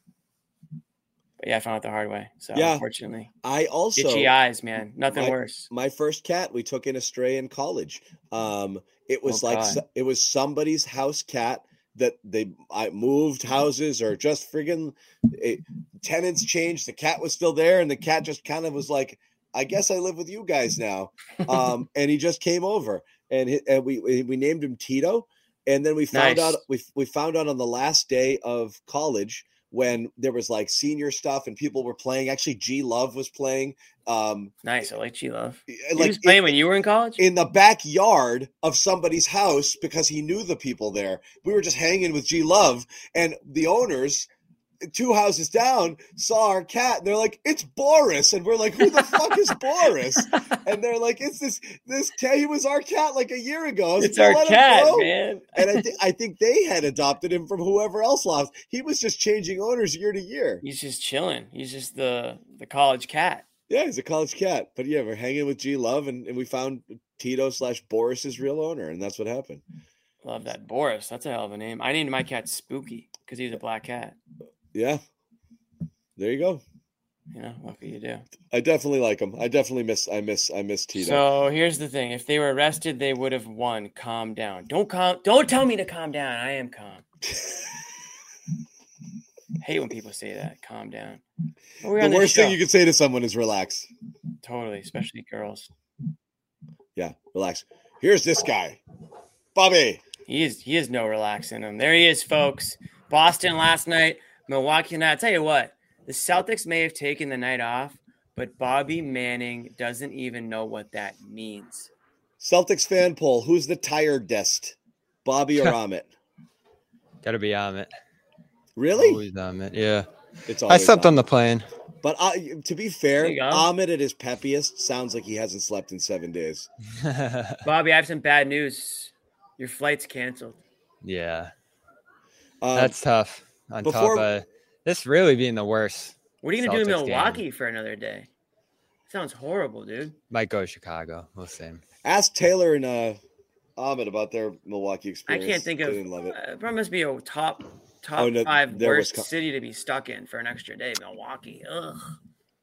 But yeah, I found out the hard way. So Yeah. unfortunately, I also itchy eyes, man, nothing my- worse. my first cat we took in a stray in college um it was Oh, like God. it was somebody's house cat that they I moved houses or just friggin' it, tenants changed the cat was still there and the cat just kind of was like i guess i live with you guys now um and he just came over and, he, and we we we named him tito and then we found Nice. out we, we found out on the last day of college when there was like senior stuff and people were playing actually g love was playing um Nice. I like G Love. He like was playing it- when you were in college. in the backyard of somebody's house because he knew the people there. We were just hanging with G Love, and the owners, two houses down, saw our cat, and they're like, "It's Boris," and we're like, "Who the fuck is Boris?" And they're like, "It's this this cat. He was our cat like a year ago." It's like, our "Let him cat, go." man. And I, thi- I think they had adopted him from whoever else lost. He was just changing owners year to year. He's just chilling. He's just the the college cat. Yeah, he's a college cat. But yeah, we're hanging with G Love, and, and we found Tito slash Boris's real owner, and that's what happened. Love that Boris. That's a hell of a name. I named my cat Spooky because he's a black cat. Yeah. There you go. You know, what could you do? I definitely like him. I definitely miss I miss I miss Tito. So here's the thing: if they were arrested, they would have won. Calm down. Don't calm. Don't tell me to calm down. I am calm. hate when people say that. Calm down. The worst thing you can say to someone is relax. totally, especially girls. Yeah, relax. Here's this guy. Bobby. He is. He is no relax in him. There he is, folks. Boston last night. Milwaukee tonight. I tell you what, the Celtics may have taken the night off, but Bobby Manning doesn't even know what that means. Celtics fan poll. Who's the tiredest? Bobby or Amit? Gotta be Amit. Really? Always Amit. Yeah. It's I always slept on the plane. But uh, to be fair, There you go. Amit at his peppiest sounds like he hasn't slept in seven days. Bobby, I have some bad news. Your flight's canceled. yeah. Um, That's tough. On before- top of this really being the worst. What are you gonna do in Celtics game. Milwaukee for another day? Sounds horrible, dude. Might go to Chicago. We'll see. Ask Taylor and uh, Ahmed about their Milwaukee experience. I can't think They of. didn't love it. Uh, probably must be a top top Oh, no, five there was worst co- city to be stuck in for an extra day. Milwaukee. Ugh.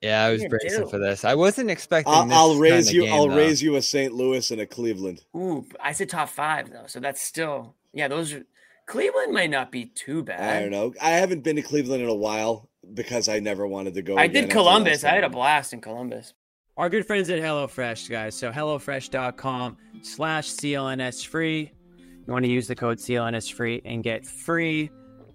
Yeah, I was bracing do? for this. I wasn't expecting. I'll, this I'll raise kinda you. game, I'll though. raise you a St. Louis and a Cleveland. Ooh, I said top five though, so that's still yeah. Those are, Cleveland might not be too bad. I don't know. I haven't been to Cleveland in a while because I never wanted to go. I again did Columbus. I had a blast in Columbus. Our good friends at HelloFresh, guys. So HelloFresh.com slash CLNS free. You want to use the code CLNS free and get free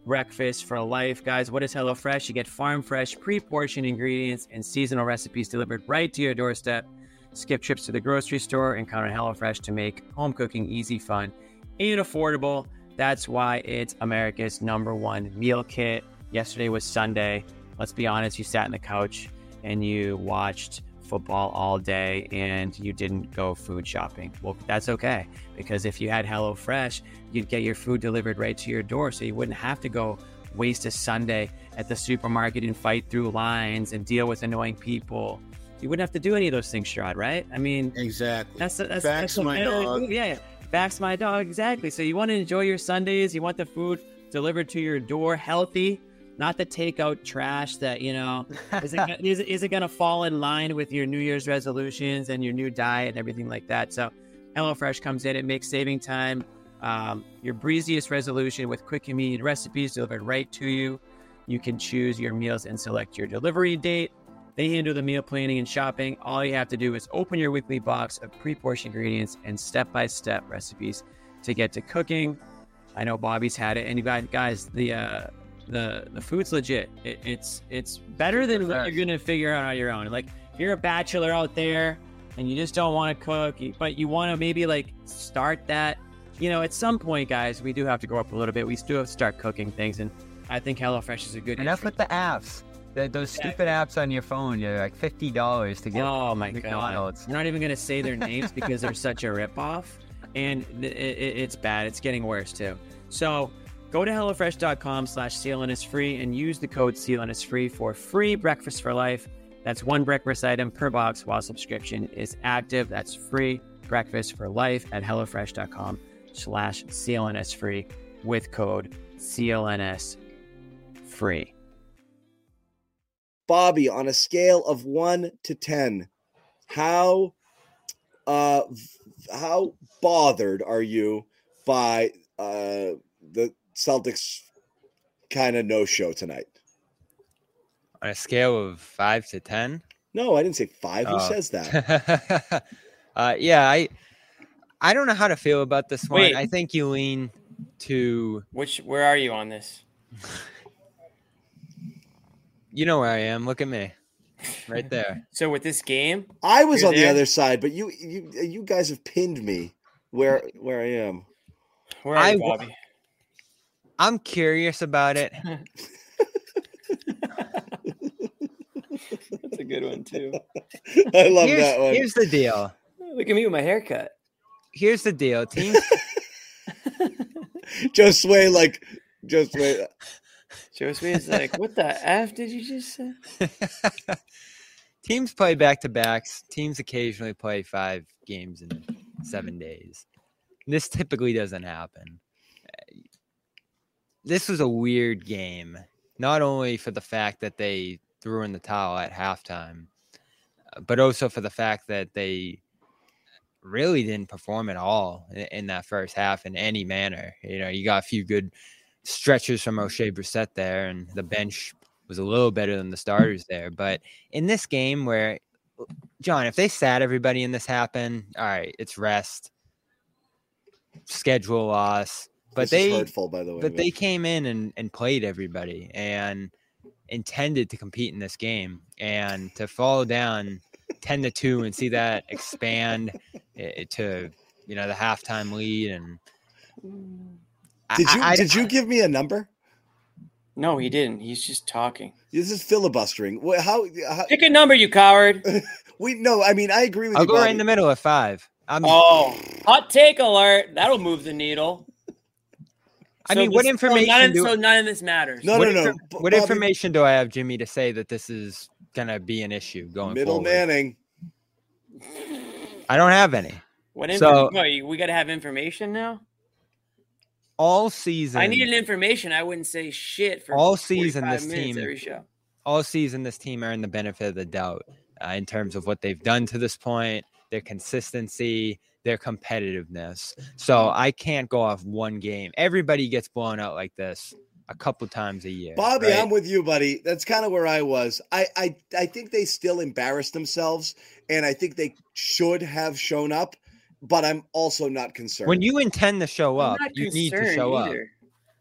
breakfast for life, guys. What is HelloFresh? You get farm fresh, pre-portioned ingredients and seasonal recipes delivered right to your doorstep. Skip trips to the grocery store and count on HelloFresh to make home cooking easy, fun, and affordable. That's why it's America's number one meal kit. Yesterday was Sunday. Let's be honest, you sat on the couch and you watched football all day and you didn't go food shopping. Well, that's okay because if you had HelloFresh, you'd get your food delivered right to your door so you wouldn't have to go waste a Sunday at the supermarket and fight through lines and deal with annoying people. You wouldn't have to do any of those things, Sherrod, right? I mean, Exactly. that's that's, Facts, that's my okay. dog. Yeah, yeah. Facts, my dog. Exactly. So you want to enjoy your Sundays. You want the food delivered to your door, healthy, not the takeout trash that you know is it is, is it going to fall in line with your New Year's resolutions and your new diet and everything like that. So HelloFresh comes in. It makes saving time um, your breeziest resolution with quick, and convenient recipes delivered right to you. You can choose your meals and select your delivery date. They handle the meal planning and shopping. All you have to do is open your weekly box of pre-portioned ingredients and step-by-step recipes to get to cooking. I know Bobby's had it, and you guys, guys, the uh, the the food's legit. It, it's it's better than what you're gonna figure out on your own. Like if you're a bachelor out there and you just don't want to cook, but you want to maybe like start that. You know, at some point, guys, we do have to go up a little bit. We still have to start cooking things, and I think HelloFresh is a good. Enough with the apps. The, those stupid apps on your phone. you're like fifty dollars to get. Oh my god! McDonald's. We're not even gonna say their names because they're such a ripoff, and it, it, it's bad. It's getting worse too. So go to hellofresh.com/slash CLNS free and use the code CLNS free for free breakfast for life. That's one breakfast item per box while subscription is active. That's free breakfast for life at hellofresh.com/slash CLNS free with code CLNS free. Bobby, on a scale of one to ten, how uh how bothered are you by uh the Celtics kind of no show tonight? On a scale of five to ten. No, I didn't say five. Who Oh. says that? uh, yeah, I I don't know how to feel about this one. Wait. I think you lean to Which where are you on this? you know where I am. Look at me, right there. So with this game, I was You're on the other side, but you you you guys have pinned me where where I am. where are I, you, Bobby? I'm curious about it. That's a good one too. I love here's, that one. here's the deal. Look at me with my haircut. Here's the deal. team. Just sway like just sway. Joe is like, what the f did you just say? teams play back to backs. Teams occasionally play five games in seven days. This typically doesn't happen. This was a weird game, not only for the fact that they threw in the towel at halftime, uh, but also for the fact that they really didn't perform at all in, in that first half in any manner. You know, you got a few good stretches from Oshae Brissett there, and the bench was a little better than the starters there. But in this game, where John, if they sat everybody and this happened, all right, it's rest, schedule loss. But This is they, hurtful, by the way. but they came in and, and played everybody and intended to compete in this game and to fall down 10 to 2 and see that expand to you know the halftime lead and I- Did you I- I- did you give me a number? No, he didn't. He's just talking. This is filibustering. Wha- How, how Pick a number, you coward. we no, I mean I agree with I'll you. go right in the middle at five. I'm Oh, hot take alert. That'll move the needle. I So mean, what this- so information None do- so none of this matters. No, what, no, no. infor- B- what information do I have, Jimmy, to say that this is gonna be an issue going Middle forward? Manning. I don't have any. What So- info- no, we got to have information now. All season, I needed information. I wouldn't say shit for All season, 45 this team- every show. all season this team earned the benefit of the doubt uh, in terms of what they've done to this point, their consistency, their competitiveness. So I can't go off one game. Everybody gets blown out like this a couple times a year. Bobby, right? I'm with you, buddy. That's kind of where I was. I, I I think they still embarrassed themselves, and I think they should have shown up. But I'm also not concerned. when you intend to show up, you need to concerned show up.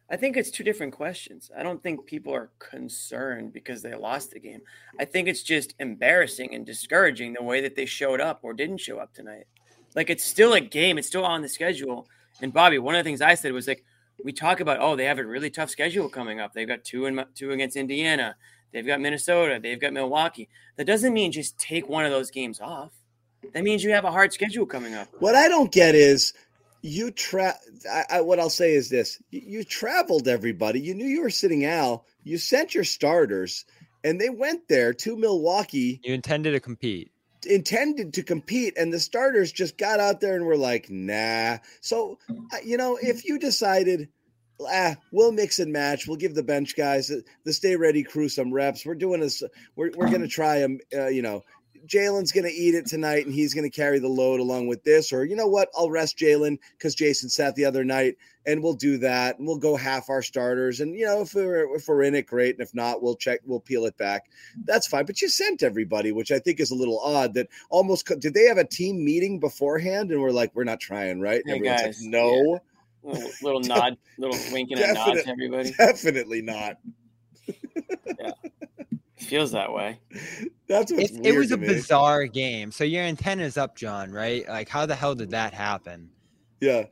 I think it's two different questions. I don't think people are concerned because they lost the game. I think it's just embarrassing and discouraging the way that they showed up or didn't show up tonight. Like it's still a game, it's still on the schedule. And Bobby, one of the things I said was like, we talk about, oh, they have a really tough schedule coming up. They've got two and two against Indiana. They've got Minnesota. They've got Milwaukee. That doesn't mean just take one of those games off. That means you have a hard schedule coming up. What I don't get is you tra. I, I, what I'll say is this: you, you traveled everybody. You knew you were sitting out. You sent your starters, and they went there to Milwaukee, You intended to compete. intended to compete, and the starters just got out there and were like, "Nah." So, you know, if you decided. Ah, we'll mix and match. We'll give the bench guys the, the stay ready crew some reps. We're doing this. We're, we're going to try them. Uh, you know, Jalen's going to eat it tonight and he's going to carry the load along with this. Or, you know what? I'll rest Jalen because Jayson sat the other night and we'll do that. And we'll go half our starters. And, you know, if we're, if we're in it, great. And if not, we'll check, we'll peel it back. That's fine. But you sent everybody, which I think is a little odd that almost, did they have a team meeting beforehand? And we're like, we're not trying, right? And Hey, everyone's guys, like, no, Little, little nod, little winking and nod to everybody. definitely not. Feels that way. That's what's It, weird it was to a me. bizarre game. So your antenna's up, John, right? Like, how the hell did that happen? Yeah.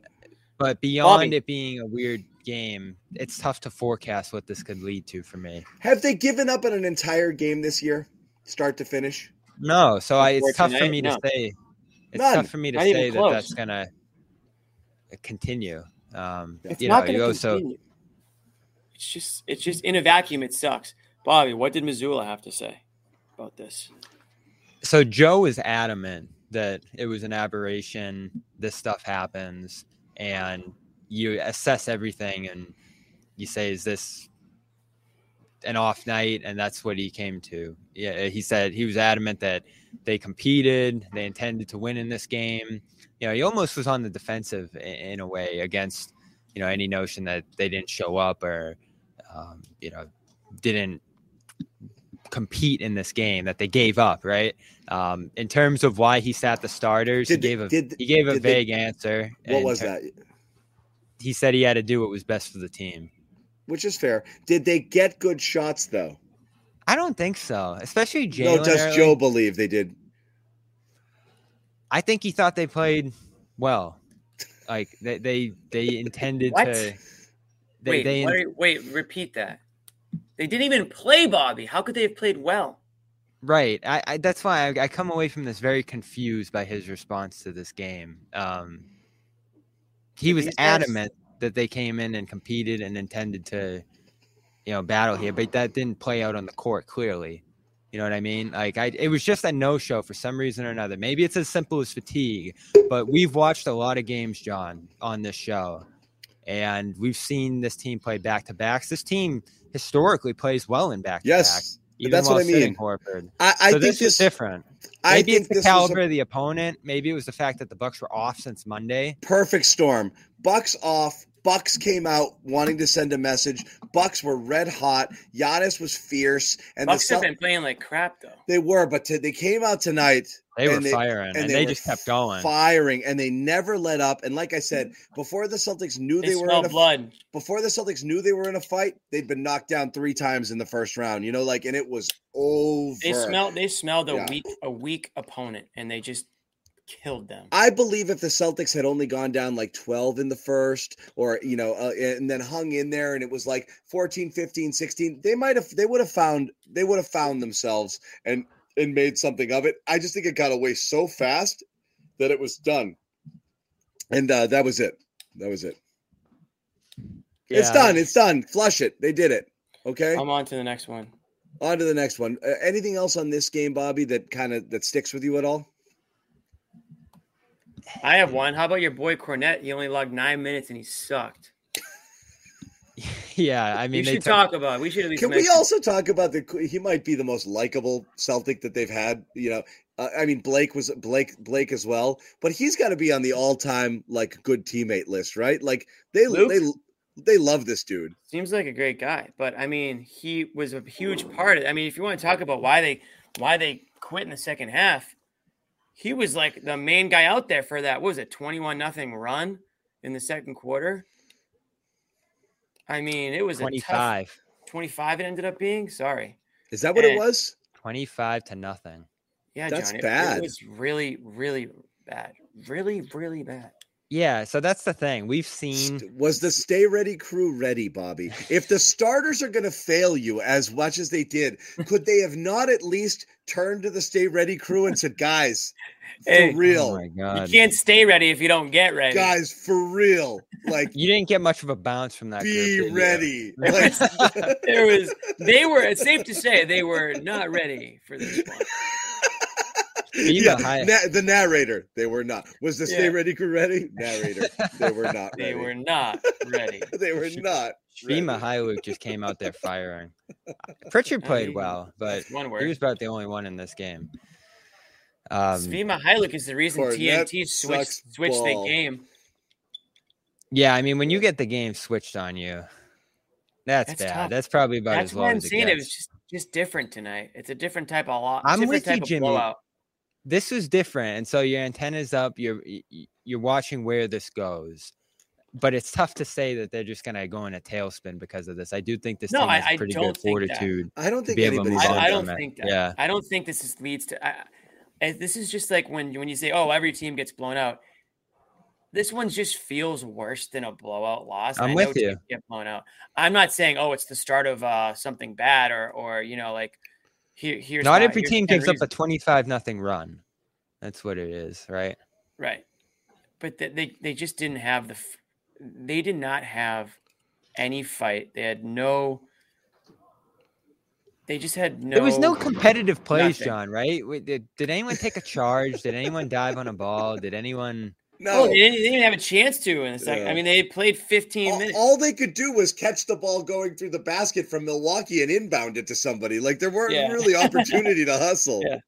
But beyond Bobby. it being a weird game, it's tough to forecast what this could lead to for me. Have they given up on an entire game this year, start to finish? No, so I, it's tough for me to no. say. It's None. tough for me to Not say that close. that's gonna continue. Um, It's you not know, going you to also continue. It's just, it's just in a vacuum. It sucks. Bobby, what did Mazzulla have to say about this? so Joe is adamant that it was an aberration. This stuff happens, and you assess everything, and you say, "Is this an off night?" And that's what he came to. Yeah, he said he was adamant that they competed, they intended to win in this game. You know, he almost was on the defensive in a way against you know any notion that they didn't show up or um, you know didn't compete in this game that they gave up right um in terms of why he sat the starters Did he gave a did- he gave a did they- vague answer What was ter- that? he said he had to do what was best for the team Which is fair. Did they get good shots though? i don't think so especially no, Jalen does early. Joe believe they did? i think he thought they played well like they they, they intended to they, wait, they what are- wait, repeat that. They didn't even play Bobby. How could they have played well? Right. I, I that's why I, I come away from this very confused by his response to this game. Um, he was adamant that they came in and competed and intended to, you know, battle here, but that didn't play out on the court clearly. You know what I mean? Like I, it was just a no-show for some reason or another. Maybe it's as simple as fatigue, but we've watched a lot of games, John, on this show, and we've seen this team play back-to-backs. This team historically plays well in back-to-backs. Yes, even that's what I mean. Horford. I, I so think this, this is different. I Maybe think it's the this caliber a of the opponent. Maybe it was the fact that the Bucks were off since Monday. perfect storm. Bucks off. Bucks came out wanting to send a message. Bucks were red hot. Giannis was fierce, and Bucks the have been playing like crap though. they were, but to, they came out tonight They were they- firing, and, and they, were just kept going. firing, and they never let up. And like I said, before the Celtics knew They, they, were in a blood. before the Celtics knew they were in a fight, they'd been knocked down three times in the first round. You know, like, and it was over. They smelled. They smelled a Yeah. weak, a weak opponent, and they just killed them. I believe if the Celtics had only gone down like 12 in the first or you know uh, and then hung in there and it was like 14 15 16 they might have they would have found they would have found themselves and and made something of it. I just think it got away so fast that it was done. And uh that was it. That was it. It's done. It's done. Flush it. They did it. Okay. I'm on to the next one. on to the next one. Uh, anything else on this game, Bobby, that kind of that sticks with you at all? I have one. How about your boy Kornet? He only logged nine minutes and he sucked. Yeah, I mean, we should took- talk about. It. We should at least. Can we mention- also talk about the? He might be the most likable Celtic that they've had. You know, uh, I mean Blake was Blake Blake as well, but he's got to be on the all time like good teammate list, right? Like they Luke? they they love this dude. Seems like a great guy, but I mean, he was a huge part of. I mean, if you want to talk about why they why they quit in the second half, he was like the main guy out there for that. What was it twenty one nothing run in the second quarter? I mean, it was a tough 25, 25 it ended up being. Sorry. Is that what it was? 25 to nothing. Yeah, That's John, it- bad. It, was really, really bad. Really, really bad. Yeah, so that's the thing. We've seen Was the stay ready crew ready, Bobby? If the starters are going to fail you as much as they did, could they have not at least turned to the stay ready crew and said, "Guys, for Hey. Oh real, Oh my god. You can't stay ready if you don't get ready. guys, for real, like You didn't get much of a bounce from that. be did you? ready." Like, there was they were it's safe to say they were not ready for this one. Be yeah, the na- the narrator, they were not. Was the stay Yeah. ready crew ready? Narrator, they were not They ready. were not ready. they were not. ready. Svi Mykhailiuk just came out there firing. Pritchard I played mean, well, but That's one he was about the only one in this game. Um, Svi Mykhailiuk is the reason Kornet TNT sucks switched switched the game. yeah, I mean, when you get the game switched on you, that's, That's bad. tough. That's probably about That's as why low I'm as it saying it was just just different tonight. It's a different type of lot. I'm with you, type of Jimmy. blowout. This was different and so your antennas up you're y- y- you're watching where this goes but it's tough to say that they're just going to go in a tailspin because of this i do think this No, team I- has I pretty don't good think that. fortitude I don't think be able to anybody's I, I don't think that. yeah I don't think this is leads to. I, I- this is just like when when you say, "Oh, every team gets blown out." This one just feels worse than a blowout loss. I'm I with know you. Get blown out. I'm not saying, "Oh, it's the start of uh, something bad," or or you know, like here here's not every here's team gives up a 25 nothing run that's what it is right right, but th- they they just didn't have the. They did not have any fight. They had no. They just had no. there was no competitive plays nothing. john right did, did anyone take a charge did anyone dive on a ball did anyone No, Oh, they, didn't, they didn't have a chance to in a second. Yeah. I mean, they played 15 all, minutes. all they could do was catch the ball going through the basket from Milwaukee and inbound it to somebody. Like there weren't Yeah. really opportunity to hustle. Yeah.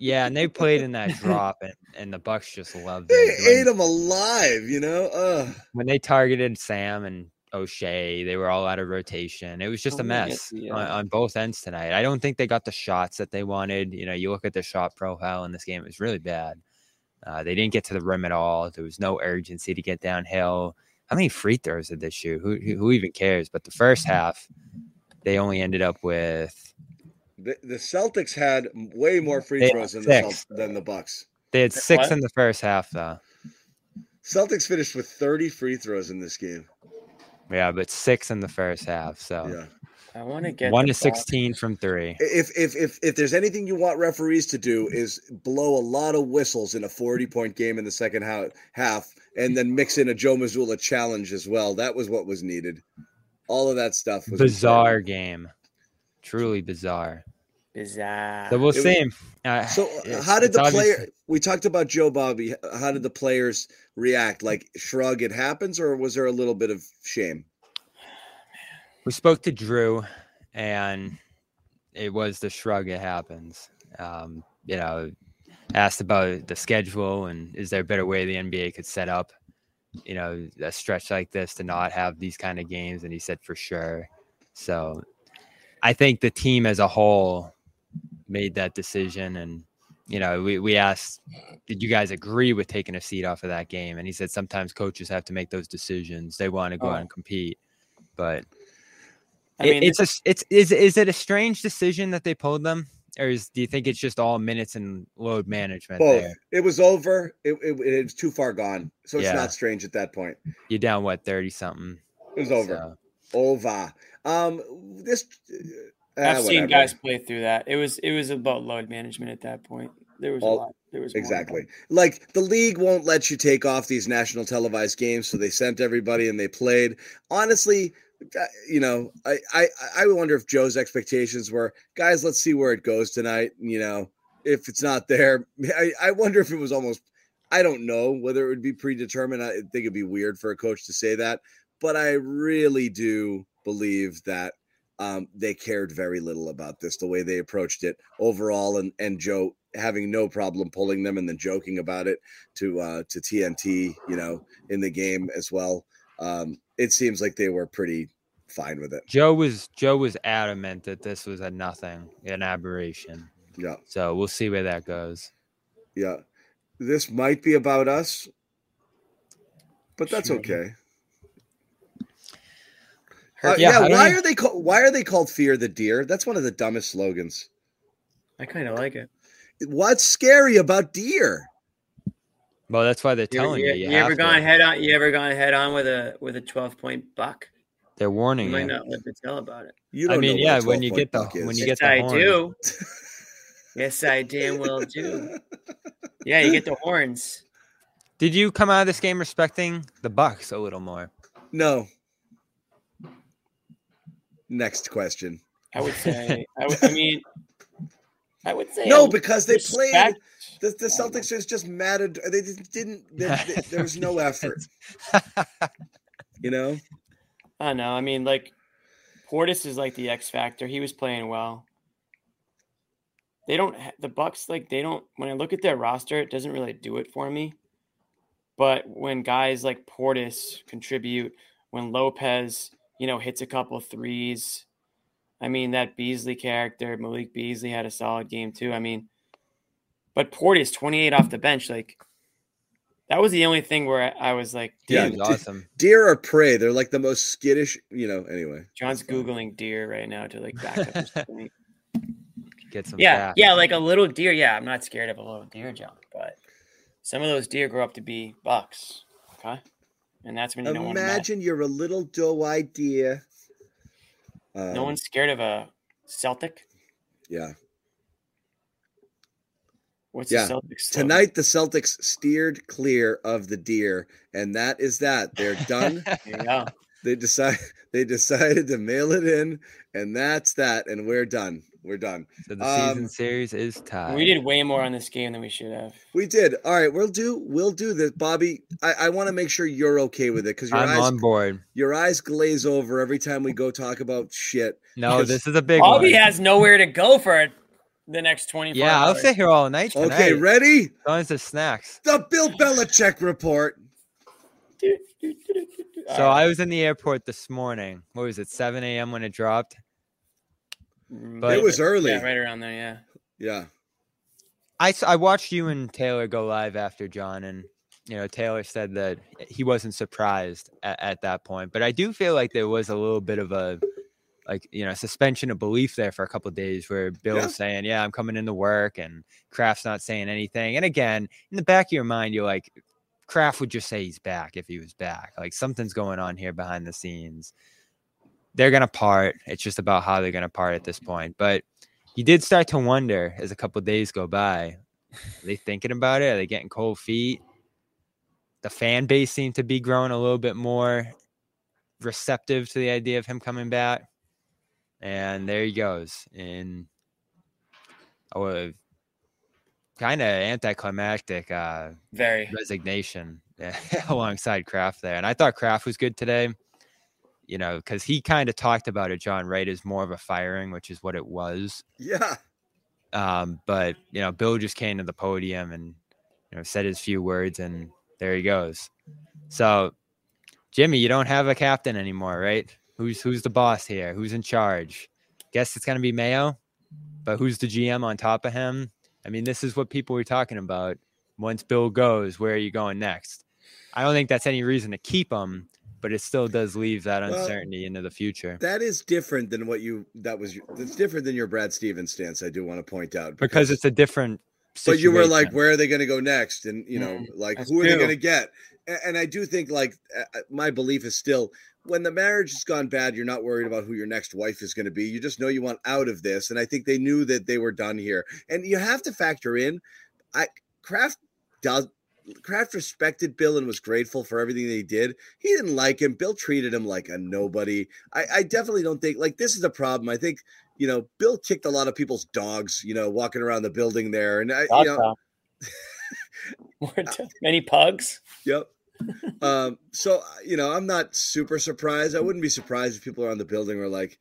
yeah and they played in that drop and, and the bucks just loved They it When- ate them alive, you know. Ugh. when they targeted Sam and Oshae, they were all out of rotation. It was just a Oh, yeah, mess yeah. on, on both ends tonight. I don't think they got the shots that they wanted. You know, you look at the shot profile in this game; it was really bad. Uh, they didn't get to the rim at all. There was no urgency to get downhill. How many free throws did they shoot? Who who who even cares? But the first half, they only ended up with The, the Celtics had way more free throws than the. Celt- than the Bucks. they had six What? in the first half though. Celtics finished with 30 free throws in this game. Yeah, but six in the first half. So Yeah. I want to get one the to ball- sixteen from three. If if if if there's anything you want referees to do is blow a lot of whistles in a 40 point game in the second half, half and then mix in a Joe Mazzulla challenge as well. That was what was needed. All of that stuff was Bizarre game, truly bizarre. Bizarre. So we'll It was- see. Uh, So how did the obvious- player? We talked about Joe Bobby. How did the players react? Like shrug, it happens, or was there a little bit of shame? We spoke to Jrue, and it was the shrug. It happens. Um, you know, asked about the schedule and is there a better way the NBA could set up, you know, a stretch like this to not have these kind of games, and he said for sure. So, I think the team as a whole made that decision, and you know, we we asked, did you guys agree with taking a seat off of that game? And he said sometimes coaches have to make those decisions. They want to go Oh. out and compete, but I it- mean, it's a, it's is is it a strange decision that they pulled them, or is do you think it's just all minutes and load management? Both. There, It was over. It, it, it was too far gone. So it's Yeah. not strange at that point. you're down what thirty something. It was over. So, Over. Um, this. Uh, I've seen guys play through that. It was it was about load management at that point. there was All- a lot. There was more. Exactly. Like the league won't let you take off these national televised games, so they sent everybody and they played. Honestly, you know, I I I wonder if Joe's expectations were, guys, let's see where it goes tonight. You know, if it's not there, I, I wonder if it was almost. I don't know whether it would be predetermined. I think it'd be weird for a coach to say that, but I really do believe that um, they cared very little about this, the way they approached it overall, and and Joe having no problem pulling them and then joking about it to uh, to TNT, you know, in the game as well. Um, it seems like they were pretty fine with it. Joe was Joe was adamant that this was a nothing, an aberration. Yeah, So we'll see where that goes. yeah. This might be about us, but that's Sure. okay. Uh, Yeah, yeah, why are they called? Why are they called "Fear the Deer"? That's one of the dumbest slogans. I kind of like it. What's scary about deer? Well, that's why they're telling you, you. you You, have ever to. gone head on? You ever gone head on with a with a twelve point buck? They're warning You warning might you. not live to tell about it. You I don't mean, know yeah, what a when you get the- point buck when is. you yes, get the I horns. do. yes, I damn well do. Yeah, you get the horns. Did you come out of this game respecting the Bucks a little more? no. Next question. I would say. I, would, I mean, I would say No, a because they played respect- the, the Celtics just just mattered. They just didn't. They, they- there was no effort. You know. I know. I mean, like Portis is like the X factor. He was playing well. They don't the Bucks like they don't. When I look at their roster, it doesn't really do it for me. But when guys like Portis contribute, when Lopez, you know, hits a couple threes, I mean that Beasley character, Malik Beasley had a solid game too. I mean, but Portis twenty eight off the bench, like that was the only thing where I, I was like, Yeah, Yeah, dude, was awesome. Deer or prey? They're like the most skittish. You know. Anyway. John's googling deer right now to like back up his point. Get some. Yeah, yeah, like a little deer. Yeah, I'm not scared of a little deer, John, but some of those deer grow up to be bucks. Okay, and that's when you don't want to. Imagine you're a little doe-eyed deer. Um, No one's scared of a Celtic. Yeah. What's Yeah. the Celtics slogan? Tonight, the Celtics steered clear of the deer, and that is that. They're done. There you go. they decide they decided to mail it in, and that's that. And we're done. We're done. So the season Um, series is tied. We did way more on this game than we should have. We did. All right, we'll do. We'll do this, Bobby. I, I want to make sure you're okay with it because your I'm eyes on board. your eyes glaze over every time we go talk about shit. No, this is a big Bobby one. has nowhere to go for the next 24 yeah, I'll hours. sit here all night tonight. Okay, ready? Tons of snacks. The Bill Belichick report. So I was in the airport this morning. What was it, 7 a.m. when it dropped? Mm, but- it was early. Yeah, right around there. Yeah. Yeah. I, I watched you and Taylor go live after John, and you know Taylor said that he wasn't surprised at, at that point. But I do feel like there was a little bit of a like you know suspension of belief there for a couple of days, where Bill's Yeah. saying, "Yeah, I'm coming into work," and Kraft's not saying anything. And again, in the back of your mind, you're like, Kraft would just say he's back if he was back. Like something's going on here behind the scenes. They're gonna part. It's just about how they're gonna part at this point. But you did start to wonder as a couple of days go by. Are they thinking about it? Are they getting cold feet? The fan base seemed to be growing a little bit more receptive to the idea of him coming back. And there he goes in a kind of anticlimactic uh, Very. resignation alongside Kraft there. And I thought Kraft was good today, you know, because he kind of talked about it, John, right, as more of a firing, which is what it was. Yeah. Um, but you know, Bill just came to the podium and you know said his few words, and there he goes. So, Jimmy, you don't have a captain anymore, right? Who's who's the boss here? Who's in charge? Guess it's gonna be Mayo, but who's the GM on top of him? I mean, this is what people were talking about. Once Bill goes, where are you going next? I don't think that's any reason to keep him, but it still does leave that Well, uncertainty into the future. That is different than what you that was your- that's different than your Brad Stevens stance, I do want to point out. Because it's a different but you were like, where are they going to go next? And you know, Mm, like who are they going to get? And I do think like my belief is still when the marriage has gone bad, you're not worried about who your next wife is going to be. You just know you want out of this. And I think they knew that they were done here. And you have to factor in I Kraft does Kraft respected Bill and was grateful for everything they did. He didn't like him. Bill treated him like a nobody. I, I definitely don't think like this is a problem. I think you know Bill kicked a lot of people's dogs. You know, walking around the building there, and I, you know, many pugs. Yep. Um, so you know, I'm not super surprised. I wouldn't be surprised if people around the building were like,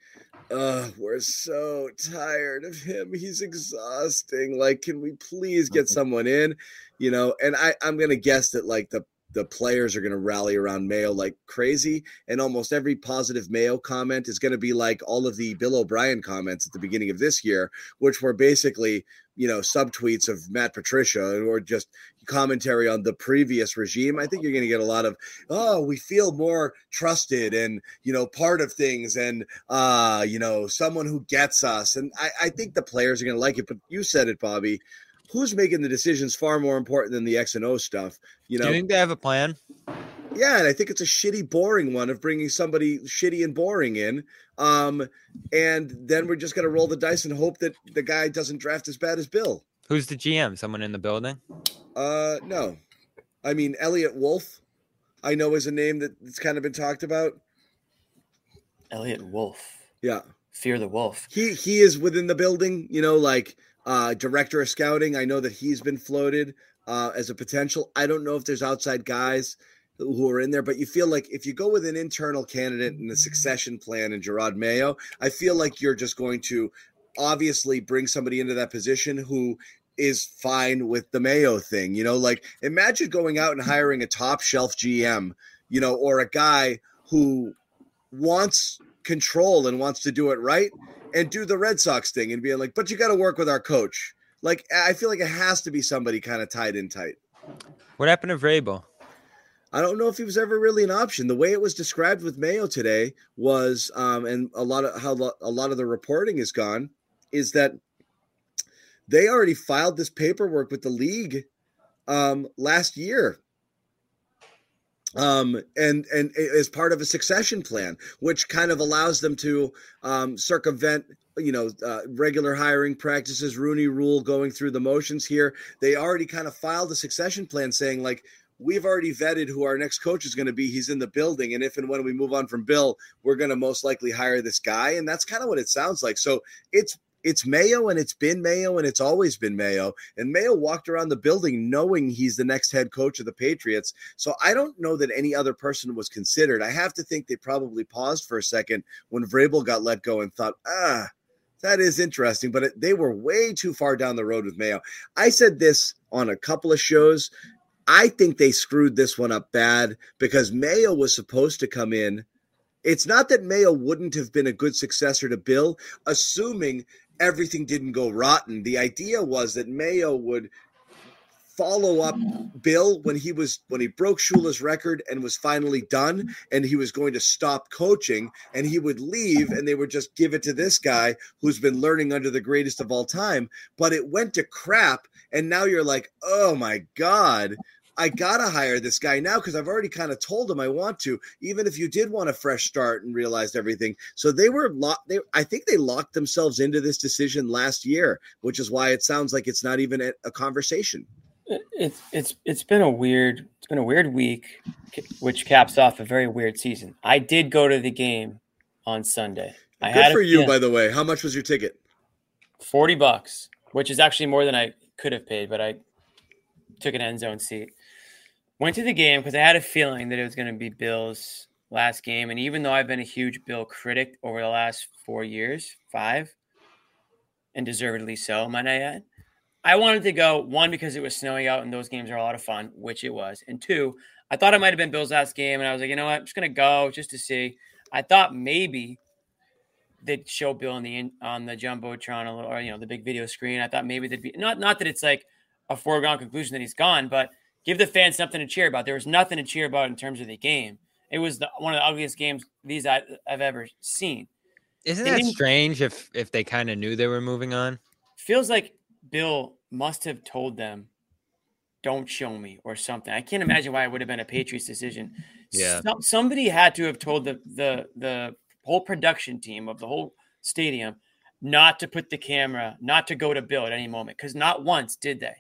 "Uh, we're so tired of him. He's exhausting. Like, can we please get someone in?" You know, and I, I'm gonna guess that like the the players are going to rally around Mayo like crazy. And almost every positive Mayo comment is going to be like all of the Bill O'Brien comments at the beginning of this year, which were basically, you know, subtweets of Matt Patricia or just commentary on the previous regime. I think you're going to get a lot of, oh, we feel more trusted and, you know, part of things and, uh, you know, someone who gets us. And I, I think the players are going to like it. But you said it, Bobby who's making the decisions far more important than the X and O stuff. You know, Do you think they have a plan? Yeah, and I think it's a shitty, boring one of bringing somebody shitty and boring in. Um, and then we're just gonna roll the dice and hope that the guy doesn't draft as bad as Bill. Who's the GM? Someone in the building? Uh, no. I mean, Eliot Wolf, I know is a name that's kind of been talked about. Eliot Wolf. Yeah. Fear the Wolf. He he is within the building, you know, like uh, director of scouting. I know that he's been floated uh, as a potential. I don't know if there's outside guys who are in there, but you feel like if you go with an internal candidate and a succession plan and Gerard Mayo, I feel like you're just going to obviously bring somebody into that position who is fine with the Mayo thing. You know, like imagine going out and hiring a top shelf GM, you know, or a guy who wants control and wants to do it right and do the Red Sox thing and being like, but you got to work with our coach. Like, I feel like it has to be somebody kind of tied in tight. What happened to Vrabel? I don't know if he was ever really an option. The way it was described with Mayo today was, um, and a lot of how a lot of the reporting is gone, is that they already filed this paperwork with the league um, last year um, and and as part of a succession plan, which kind of allows them to um, circumvent, you know, uh, regular hiring practices, Rooney Rule, going through the motions here. They already kind of filed a succession plan saying like. We've already vetted who our next coach is going to be. He's in the building. And if and when we move on from Bill, we're going to most likely hire this guy. And that's kind of what it sounds like. So it's it's Mayo and it's been Mayo and it's always been Mayo. And Mayo walked around the building knowing he's the next head coach of the Patriots. So I don't know that any other person was considered. I have to think they probably paused for a second when Vrabel got let go and thought, ah, that is interesting. But it, they were way too far down the road with Mayo. I said this on a couple of shows. I think they screwed this one up bad because Mayo was supposed to come in it's not that Mayo wouldn't have been a good successor to Bill, assuming everything didn't go rotten. The idea was that Mayo would follow up Bill when he was when he broke Shula's record and was finally done and he was going to stop coaching and he would leave and they would just give it to this guy who's been learning under the greatest of all time but it went to crap and now you're like oh my god I gotta hire this guy now because I've already kind of told him I want to, even if you did want a fresh start and realized everything. So they were locked. They, I think they locked themselves into this decision last year, which is why it sounds like it's not even a, a conversation. It's it's it's been a weird it's been a weird week, which caps off a very weird season. I did go to the game on Sunday. I Good for you, by the way. How much was your ticket? Forty bucks, which is actually more than I could have paid, but I took an end zone seat. Went to the game because I had a feeling that it was going to be Bill's last game. And even though I've been a huge Bill critic over the last four years, five, and deservedly so, might I add, I wanted to go one because it was snowing out and those games are a lot of fun, which it was. And two, I thought it might have been Bill's last game. And I was like, you know what? I'm just going to go just to see. I thought maybe they'd show Bill on the on the jumbotron a little, or you know, the big video screen. I thought maybe they'd be not not that it's like a foregone conclusion that he's gone, but give the fans something to cheer about. There was nothing to cheer about in terms of the game. It was the, one of the ugliest games these I, have ever seen. Isn't that strange if if they kind of knew they were moving on? Feels like Bill must have told them, "Don't show me" or something. I can't imagine why it would have been a Patriots decision. Yeah, Some, somebody had to have told the the the whole production team of the whole stadium not to put the camera, not to go to Bill at any moment, because not once did they.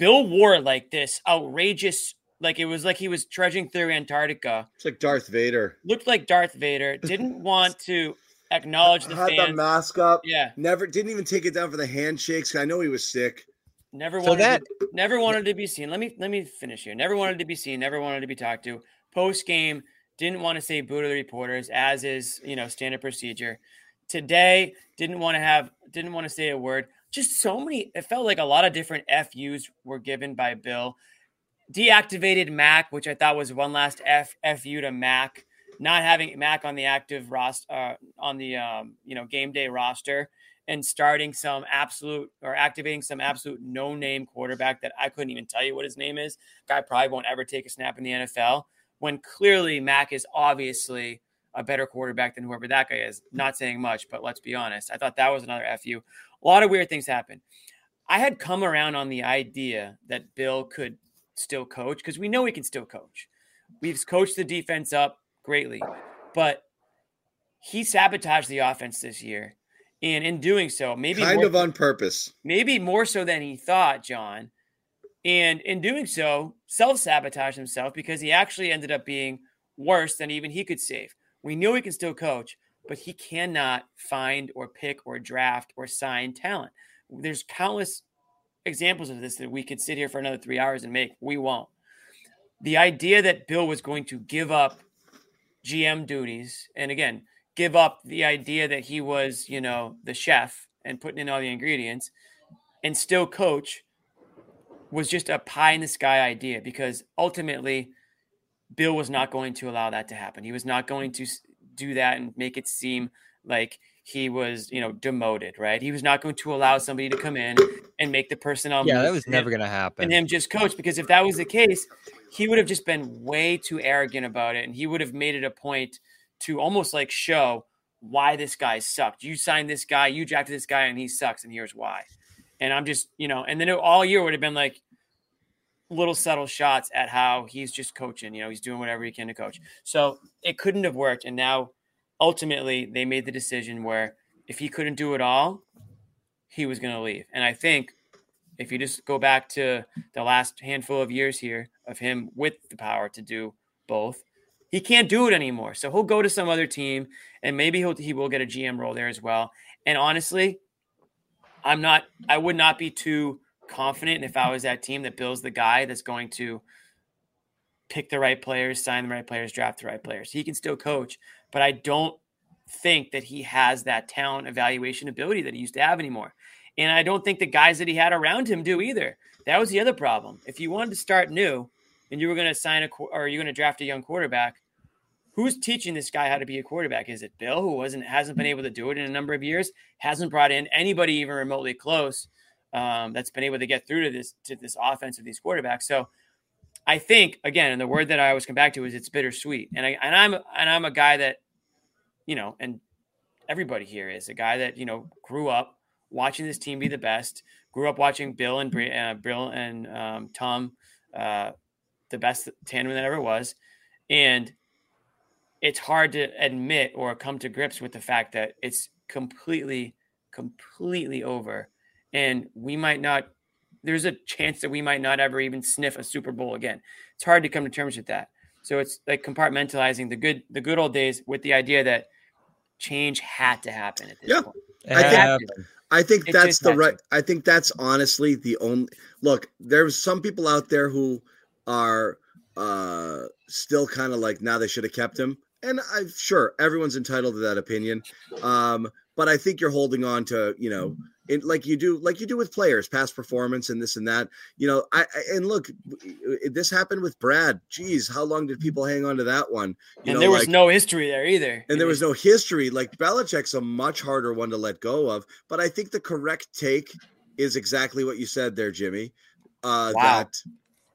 Bill wore like this outrageous, like it was like he was trudging through Antarctica. It's like Darth Vader. Looked like Darth Vader. Didn't want to acknowledge the Had the mask up. Yeah, Never didn't even take it down for the handshakes. I know he was sick. never So wanted. that- to, never wanted to be seen. Let me let me finish here. Never wanted to be seen. Never wanted to be talked to. Post game, didn't want to say boo to the reporters, as is you know standard procedure. Today, didn't want to have, didn't want to say a word. Just so many. It felt like a lot of different FUs were given by Bill. Deactivated Mac, which I thought was one last F FU to Mac. Not having Mac on the active roster, uh, on the um, you know game day roster, and starting some absolute or activating some absolute no name quarterback that I couldn't even tell you what his name is. Guy probably won't ever take a snap in the NFL. When clearly Mac is obviously a better quarterback than whoever that guy is. Not saying much, but let's be honest. I thought that was another FU. A lot of weird things happened. I had come around on the idea that Bill could still coach because we know he can still coach. We've coached the defense up greatly, but he sabotaged the offense this year. And in doing so, maybe kind more- of on purpose. maybe more so than he thought, John. And in doing so, self sabotaged himself because he actually ended up being worse than even he could save. We knew he can still coach, but he cannot find or pick or draft or sign talent. There's countless examples of this that we could sit here for another three hours and make. We won't. The idea that Bill was going to give up GM duties, and again, give up the idea that he was, you know, the chef and putting in all the ingredients and still coach was just a pie in the sky idea because ultimately Bill was not going to allow that to happen. He was not going to do that and make it seem like he was, you know, demoted, right? He was not going to allow somebody to come in and make the personnel Yeah, that was never going to happen. and him just coach because if that was the case, he would have just been way too arrogant about it and he would have made it a point to almost like show why this guy sucked. You signed this guy, you drafted this guy, and he sucks, and here's why. And I'm just, you know, and then it, all year would have been like little subtle shots at how he's just coaching. You know, he's doing whatever he can to coach. Mm-hmm. So it couldn't have worked. And now ultimately they made the decision where if he couldn't do it all, he was going to leave. And I think if you just go back to the last handful of years here of him with the power to do both, he can't do it anymore. So he'll go to some other team and maybe he'll, he will get a GM role there as well. And honestly, I'm not, I would not be too confident And if I was that team that Bill's the guy that's going to pick the right players, sign the right players, draft the right players. He can still coach, but I don't think that he has that talent evaluation ability that he used to have anymore. And I don't think the guys that he had around him do either. That was the other problem. If you wanted to start new and you were going to sign a or you're going to draft a young quarterback, who's teaching this guy how to be a quarterback? Is it Bill, who wasn't hasn't been able to do it in a number of years, hasn't brought in anybody even remotely close um, that's been able to get through to this to this offense of these quarterbacks. So I think again, and the word that I always come back to is it's bittersweet. And I and I'm and I'm a guy that, you know, and everybody here is a guy that you know grew up watching this team be the best. Grew up watching Bill and uh, Bill and um, Tom, uh, the best tandem that ever was, and it's hard to admit or come to grips with the fact that it's completely, completely over, and we might not. There's a chance that we might not ever even sniff a Super Bowl again. It's hard to come to terms with that. So it's like compartmentalizing the good, the good old days with the idea that change had to happen at this Yeah. point. It I think- I think It that's the had right. I think that's honestly the only look. There's some people out there who are uh still kind of like now they should have kept him, and I'm sure everyone's entitled to that opinion. Um, but I think you're holding on to you know, it, like you do, like you do with players, past performance and this and that. You know, I, I and look, this happened with Brad. Geez, how long did people hang on to that one? You and know, there was like- no history there either. and there was no history. Like Belichick's a much harder one to let go of. But I think the correct take is exactly what you said there, Jimmy. Uh, Wow. That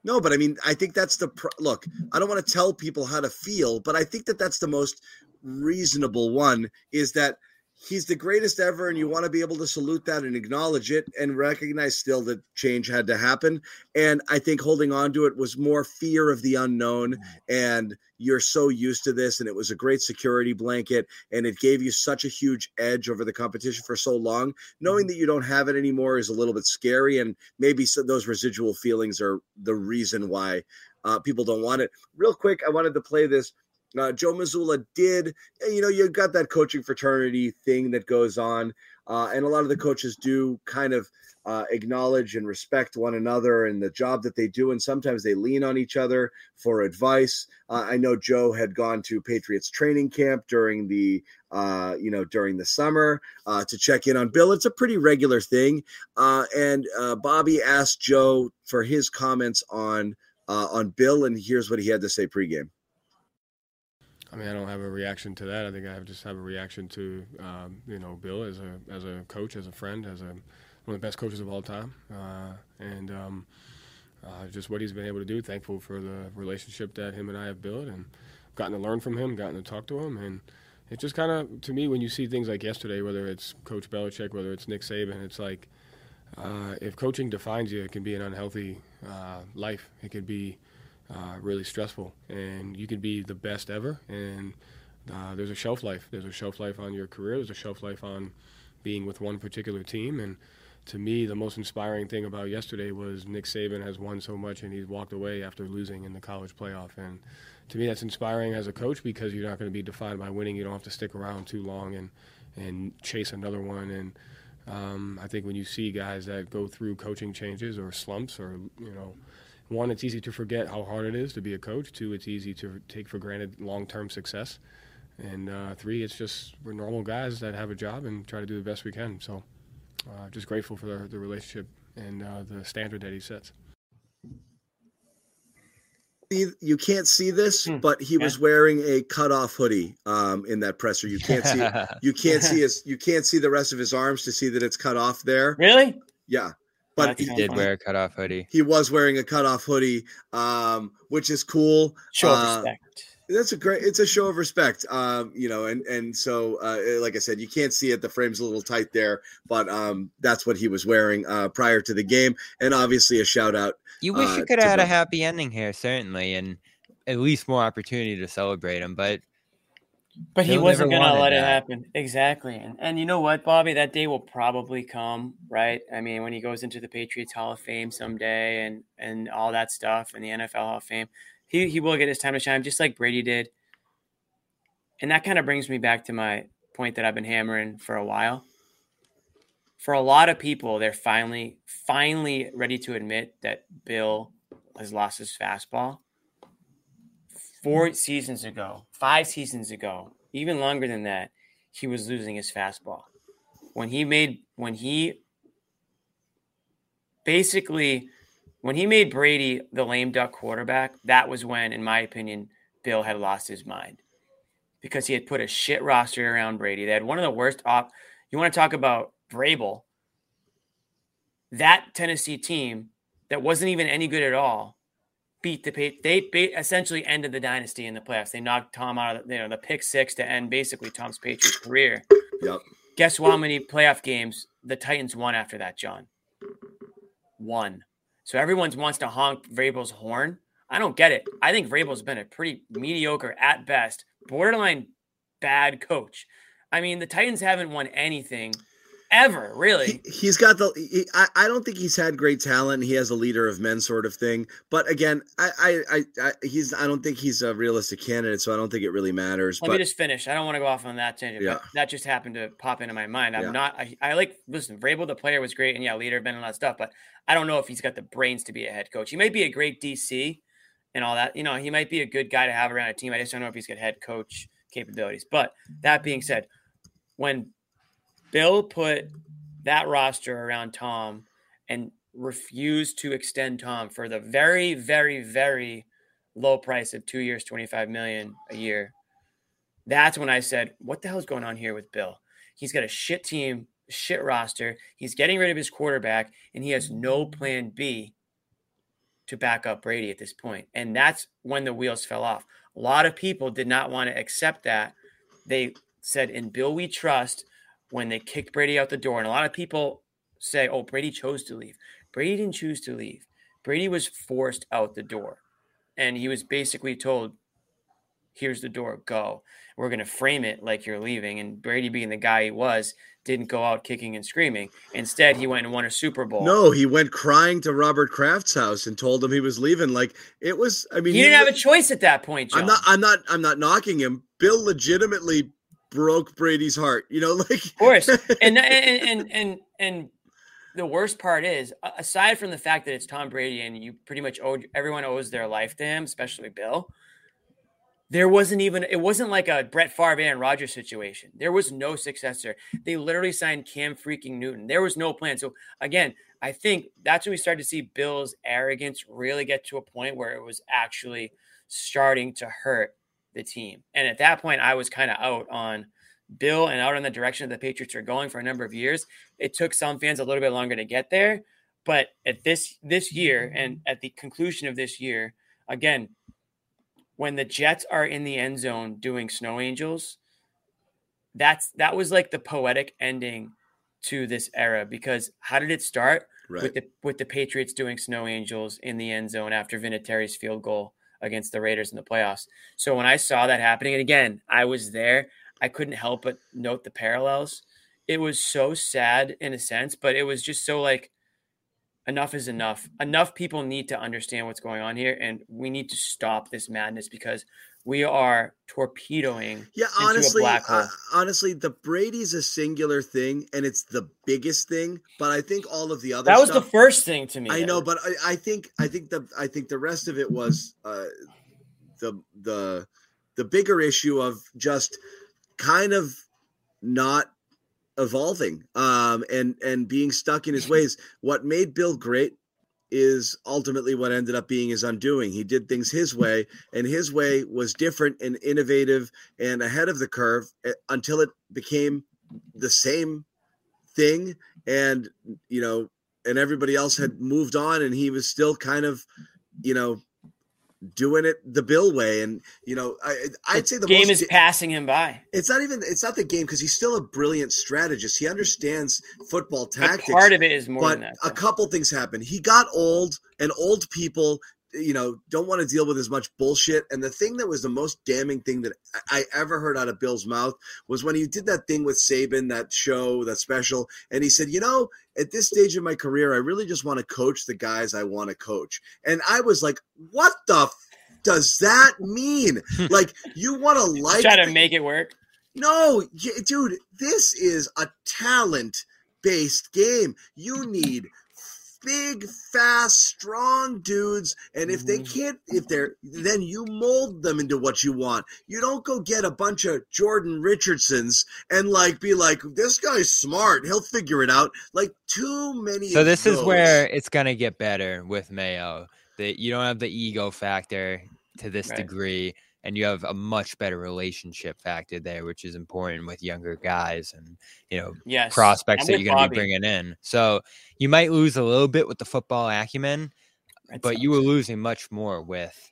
no, but I mean, I think that's the look. I don't want to tell people how to feel, but I think that that's the most reasonable one. Is that he's the greatest ever and you want to be able to salute that and acknowledge it and recognize still that change had to happen. And i think holding on to it was more fear of the unknown and you're so used to this and it was a great security blanket and it gave you such a huge edge over the competition for so long. Knowing that you don't have it anymore is a little bit scary and maybe so those residual feelings are the reason why uh, people don't want it. Real quick i wanted to play this uh, Joe Mazzulla did, you know, you got that coaching fraternity thing that goes on, uh, and a lot of the coaches do kind of uh, acknowledge and respect one another and the job that they do, and sometimes they lean on each other for advice. Uh, I know Joe had gone to Patriots training camp during the, uh, you know, during the summer uh, to check in on Bill. It's a pretty regular thing, and Bobby asked Joe for his comments on on Bill, and here's what he had to say pregame. I mean, I don't have a reaction to that. I think I have just have a reaction to, um, you know, Bill as a as a coach, as a friend, as a one of the best coaches of all time, uh, and um, uh, just what he's been able to do. Thankful for the relationship that him and I have built, and gotten to learn from him, gotten to talk to him, and it just kind of to me when you see things like yesterday, whether it's Coach Belichick, whether it's Nick Saban, it's like uh, if coaching defines you, it can be an unhealthy uh, life. It could be uh, really stressful. And you can be the best ever, and uh, there's a shelf life. There's a shelf life on your career. There's a shelf life on being with one particular team. And to me, the most inspiring thing about yesterday was Nick Saban has won so much, and he's walked away after losing in the college playoff. And to me, that's inspiring as a coach because you're not going to be defined by winning. You don't have to stick around too long and and chase another one. And um, I think when you see guys that go through coaching changes or slumps or you know one, it's easy to forget how hard it is to be a coach. Two, it's easy to take for granted long term success. And uh, three, it's just we're normal guys that have a job and try to do the best we can. So, uh, just grateful for the, the relationship and uh, the standard that he sets. You can't see this, hmm. but he was wearing a cutoff hoodie um, in that presser. You can't see you can't see his you can't see the rest of his arms to see that it's cut off there. Really? Yeah. But he did wear a cutoff hoodie. He was wearing a cutoff hoodie, um, which is cool. Show of uh, respect. That's a great. It's a show of respect, um, you know, and and so, uh, like I said, you can't see it. The frame's a little tight there, but um, that's what he was wearing uh, prior to the game, and obviously a shout out. You wish you uh, could have had a happy ending here, certainly, and at least more opportunity to celebrate him. But but he wasn't going to let that. it happen. Exactly. And, and you know what, Bobby? That day will probably come, right? I mean, when he goes into the Patriots Hall of Fame someday and, and all that stuff and the NFL Hall of Fame, he, he will get his time to shine, just like Brady did. And that kind of brings me back to my point that I've been hammering for a while. For a lot of people, they're finally, finally ready to admit that Bill has lost his fastball four seasons ago, five seasons ago, even longer than that, he was losing his fastball. When he made, when he basically, when he made Brady the lame duck quarterback, that was when, in my opinion, Bill had lost his mind because he had put a shit roster around Brady. They had one of the worst off. You want to talk about Vrabel? That Tennessee team that wasn't even any good at all beat the they essentially ended the dynasty in the playoffs. They knocked Tom out of the, you know the pick six to end basically Tom's Patriots career. Yep. Guess how many playoff games the Titans won after that, John? One. So everyone wants to honk Vrabel's horn. I don't get it. I think Vrabel's been a pretty mediocre at best, borderline bad coach. I mean, the Titans haven't won anything ever, really. He, has got the. He, I, I don't think he's had great talent. He has a leader of men sort of thing. But again, I, I, I, he's. I don't think he's a realistic candidate, so I don't think it really matters. Let but, me just finish. I don't want to go off on that tangent. Yeah. that just happened to pop into my mind. I'm yeah. not. I, I like. Listen, Vrabel, the player, was great, and yeah, leader of men and all that stuff. But I don't know if he's got the brains to be a head coach. He might be a great DC and all that. You know, he might be a good guy to have around a team. I just don't know if he's got head coach capabilities. But that being said, when Bill put that roster around Tom and refused to extend Tom for the very, very, very low price of two years, 25 million a year. That's when I said, what the hell's going on here with Bill? He's got a shit team, shit roster. He's getting rid of his quarterback, and he has no plan B to back up Brady at this point. And that's when the wheels fell off. A lot of people did not want to accept that. They said, in Bill we trust, when they kicked Brady out the door. And a lot of people say, oh, Brady chose to leave. Brady didn't choose to leave. Brady was forced out the door. And he was basically told, here's the door, go. We're going to frame it like you're leaving. And Brady, being the guy he was, didn't go out kicking and screaming. Instead, he went and won a Super Bowl. No, he went crying to Robert Kraft's house and told him he was leaving. Like it was. I mean, he, he didn't have a choice at that point. John. I'm not. I'm not. I'm not knocking him. Bill legitimately broke Brady's heart. You know, like of course. And and and and and the worst part is, aside from the fact that it's Tom Brady and you pretty much owe everyone owes their life to him, especially Bill there wasn't even it wasn't like a Brett Favre and Rodgers situation. There was no successor. They literally signed Cam freaking Newton. There was no plan. So again, I think that's when we started to see Bill's arrogance really get to a point where it was actually starting to hurt the team. And at that point, I was kind of out on Bill and out on the direction that the Patriots are going for a number of years. It took some fans a little bit longer to get there, but at this this year and mm-hmm. at the conclusion of this year, again, when the Jets are in the end zone doing snow angels, that's that was like the poetic ending to this era because how did it start right. with the with the Patriots doing snow angels in the end zone after Vinatieri's field goal against the Raiders in the playoffs. So when I saw that happening, and again, I was there, I couldn't help but note the parallels. It was so sad in a sense, but it was just so like enough is enough. Enough people need to understand what's going on here, and we need to stop this madness because we are torpedoing. Yeah, honestly, uh, honestly, the Brady's a singular thing, and it's the biggest thing. But I think all of the other that was stuff, the first thing to me. I know, but I, I, think I think the I think the rest of it was uh, the the the bigger issue of just kind of not evolving um, and and being stuck in his ways. What made Bill great is ultimately what ended up being his undoing. He did things his way, and his way was different and innovative and ahead of the curve eh, until it became the same thing. And you know, and everybody else had moved on, and he was still kind of, you know, doing it the Bill way. And you know, I, I'd say the game is passing him by. It's not even it's not the game because he's still a brilliant strategist. He understands football tactics. But part of it is more. But that, a couple things happened. He got old, and old people you know, don't want to deal with as much bullshit. And the thing that was the most damning thing that I ever heard out of Bill's mouth was when he did that thing with Saban, that show, that special, and he said, you know, at this stage of my career, I really just want to coach the guys I want to coach. And I was like, what the f- does that mean? like, you want to like try to make it work? No, dude, this is a talent based game. You need big, fast, strong dudes. And if they mm-hmm. can't, if they're, then you mold them into what you want. You don't go get a bunch of Jordan Richardsons and like be like, this guy's smart. He'll figure it out. Like too many. So this those. is where it's gonna get better with Mayo. That you don't have the ego factor to this right. degree and you have a much better relationship factor there, which is important with younger guys and you know yes. prospects that you're going to be bringing in. So you might lose a little bit with the football acumen, that but you were losing much more with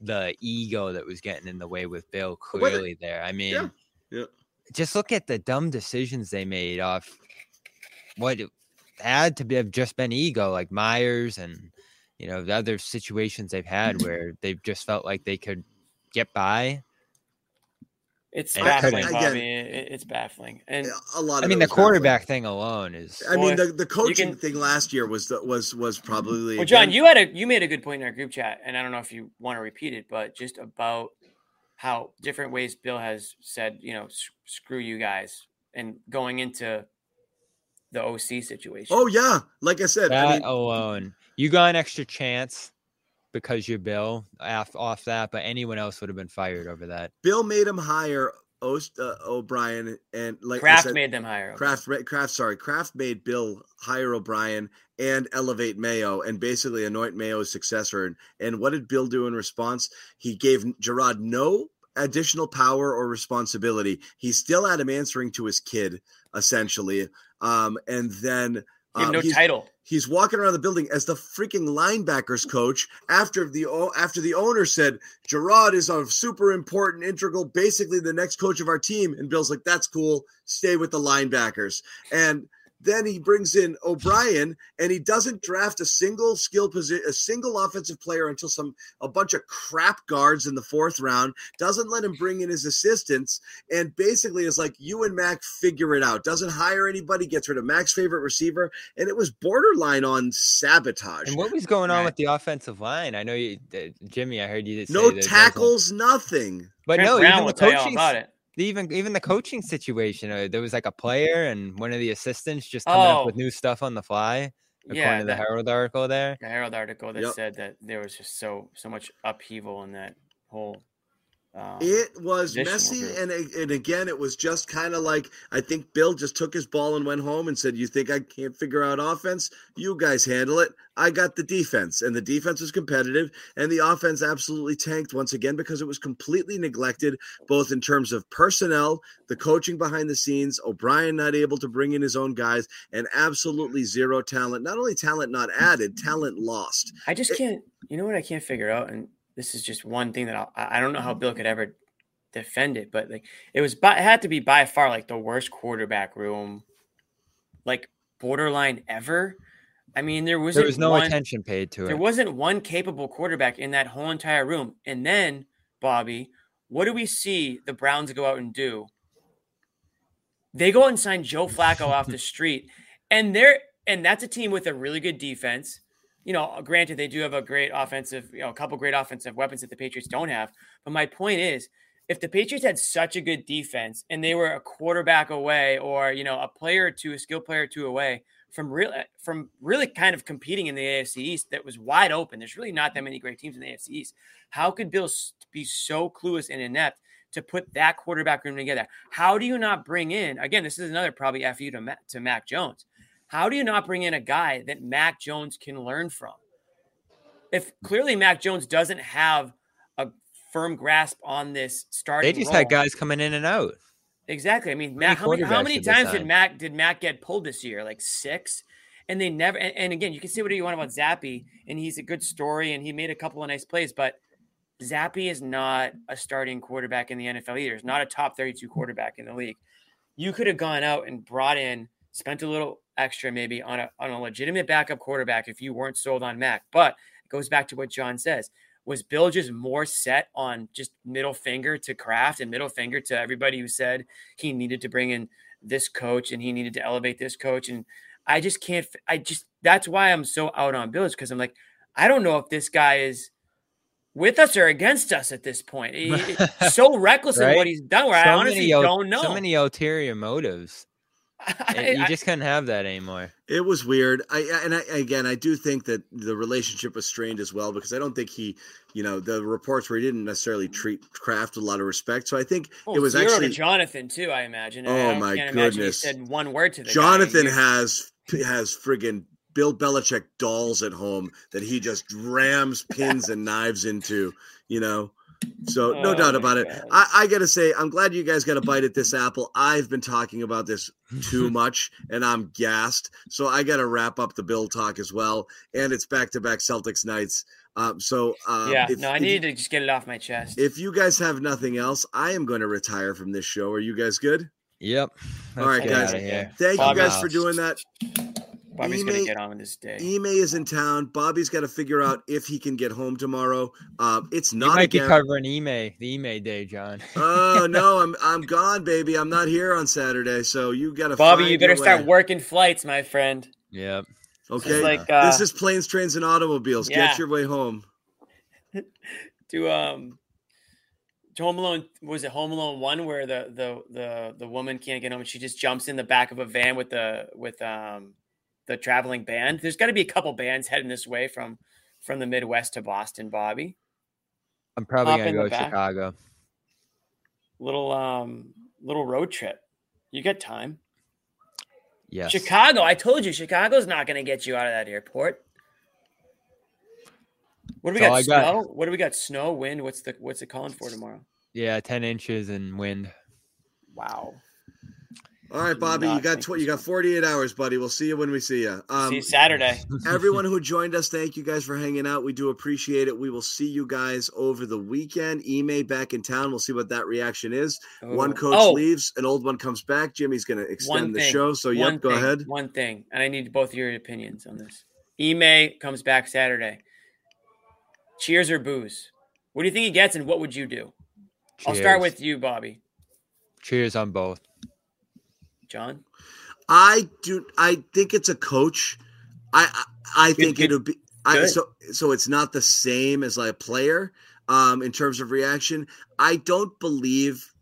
the ego that was getting in the way with Bill clearly there. I mean, yeah. Yeah. just look at the dumb decisions they made off what had to be, have just been ego, like Meyers and you know the other situations they've had where they've just felt like they could get by. It's baffling, Bobby. it's baffling, and a lot. Of I mean, the quarterback baffling. thing alone is. I mean, the, the coaching can, thing last year was was was probably. Well, John, you had a you made a good point in our group chat, and I don't know if you want to repeat it, but just about how different ways Bill has said, you know, screw you guys, and going into the OC situation. Oh yeah, like I said, that I mean, alone, you got an extra chance because you're Bill off, off that, but anyone else would have been fired over that. Bill made him hire Ost, uh, O'Brien and like Kraft said, made them hire Kraft. Kraft, sorry, Kraft made Bill hire O'Brien and elevate Mayo and basically anoint Mayo's successor. And, and what did Bill do in response? He gave Jerod no additional power or responsibility. He still had him answering to his kid essentially. Um, and then You have Um, no he's- title. He's walking around the building as the freaking linebackers coach after the after the owner said Gerard is a super important, integral, basically the next coach of our team. And Bill's like, "That's cool. Stay with the linebackers." And then he brings in O'Brien, and he doesn't draft a single skill position, a single offensive player until some a bunch of crap guards in the fourth round. Doesn't let him bring in his assistants, and basically is like, "You and Mac figure it out." Doesn't hire anybody, gets rid of Mac's favorite receiver, and it was borderline on sabotage. And what was going on Right. with the offensive line? I know you, uh, Jimmy. I heard you say no tackles, nothing. but Trent no, Brown even will the tell you all coaching. About it. Even even the coaching situation. Uh, there was like a player and one of the assistants just coming up with Oh. new stuff on the fly. According Yeah, to the Herald article there. The Herald article that Yep. said that there was just so so much upheaval in that whole. Um, It was messy, and and again, it was just kind of like I think Bill just took his ball and went home and said, "You think I can't figure out offense? You guys handle it. I got the defense, and the defense was competitive, and the offense absolutely tanked once again because it was completely neglected, both in terms of personnel, the coaching behind the scenes, O'Brien not able to bring in his own guys, and absolutely zero talent. Not only talent not added, talent lost. I just can't. You know what I can't figure out, and this is just one thing that I'll, I I don't know how mm-hmm. Bill could ever defend it, but like it was, by, it had to be by far like the worst quarterback room, like borderline ever. I mean, there wasn't There was no one, attention paid to There it. There wasn't one capable quarterback in that whole entire room. And then, Bobby, what do we see the Browns go out and do? They go out and sign Joe Flacco off the street, and they're and that's a team with a really good defense. You know, granted, they do have a great offensive, you know, a couple great offensive weapons that the Patriots don't have. But my point is, if the Patriots had such a good defense and they were a quarterback away, or you know, a player or two, a skill player or two away from real from really kind of competing in the AFC East that was wide open. There's really not that many great teams in the AFC East. How could Bill be so clueless and inept to put that quarterback room together? How do you not bring in again? This is another probably fu to Mac, to Mac Jones. How do you not bring in a guy that Mac Jones can learn from? If clearly Mac Jones doesn't have a firm grasp on this starting, They just role, had guys coming in and out. Exactly. I mean, Matt, how many, how many times did? Mac did Mac get pulled this year? Like six. And they never. And, and again, you can say whatever you want about Zappe, and he's a good story, and he made a couple of nice plays, but Zappe is not a starting quarterback in the NFL either. He's not a top thirty-two quarterback in the league. You could have gone out and brought in, spent a little extra maybe on a on a legitimate backup quarterback if you weren't sold on Mac. But it goes back to what John says. Was Bill just more set on just middle finger to Kraft and middle finger to everybody who said he needed to bring in this coach and he needed to elevate this coach? And I just can't. I just that's why I'm so out on Bill is because I'm like, I don't know if this guy is with us or against us at this point. He- so reckless in what he's done. Where I honestly ul- don't know. So many ulterior motives. And you I- just couldn't have that anymore. It was weird. I I- and I, again, I do think that the relationship was strained as well because I don't think he, you know, the reports where he didn't necessarily treat Kraft with a lot of respect. So I think Well, it was zero actually to Jonathan too. I imagine. Oh, I don't- my can't imagine he goodness. said one word to the. Jonathan You- has has friggin' Bill Belichick dolls at home that he just rams pins and knives into. You know. So no Oh, doubt my about it. I, I gotta say, I'm glad you guys got a bite at this apple. I've been talking about this too much, and I'm gassed. So I got to wrap up the Bill talk as well. And it's back to back Celtics nights. Um, so um, yeah, if, no, I if you- needed to just get it off my chest. If you guys have nothing else, I am going to retire from this show. Are you guys good? Yep. All right, guys. Thank Bobby- you guys for doing that. Bobby's gonna Ime- get on with this day. Ime is in town. Bobby's got to figure out if he can get home tomorrow. Um, it's You not might be again. covering Ime the Ime day, John. oh no, I'm I'm gone, baby. I'm not here on Saturday, so you got to. Bobby, you better start working flights, my friend. Yep. Okay, like, uh, this is planes, trains, and automobiles. Yeah. Get your way home. To um, to Home Alone was it Home Alone one where the the the the woman can't get home and she just jumps in the back of a van with the with um the traveling band. There's got to be a couple bands heading this way from from the Midwest to Boston, Bobby. I'm probably gonna go to back. Chicago. Little um little road trip. You get time. Yes. Chicago, I told you, Chicago's not going to get you out of that airport. What do we got? I got. Snow? What do we got? Snow, wind. What's the what's it calling for tomorrow? Yeah, ten inches and wind. Wow. All right, Bobby, you got tw- you got 48 hours, buddy. We'll see you when we see you. Um, See you Saturday. everyone who joined us, thank you guys for hanging out. We do appreciate it. We will see you guys over the weekend. Ime back in town. We'll see what that reaction is. One coach Oh. leaves, an old one comes back. Jimmy's going to extend the show. So, one yep, go thing, ahead. One thing, and I need both your opinions on this. Ime comes back Saturday. Cheers or booze? What do you think he gets, and what would you do? I'll start with you, Bobby. Cheers on both. John. I do. I think it's a coach. I I, I think good. it'll be. I, so so it's not the same as like a player um, in terms of reaction. I don't believe,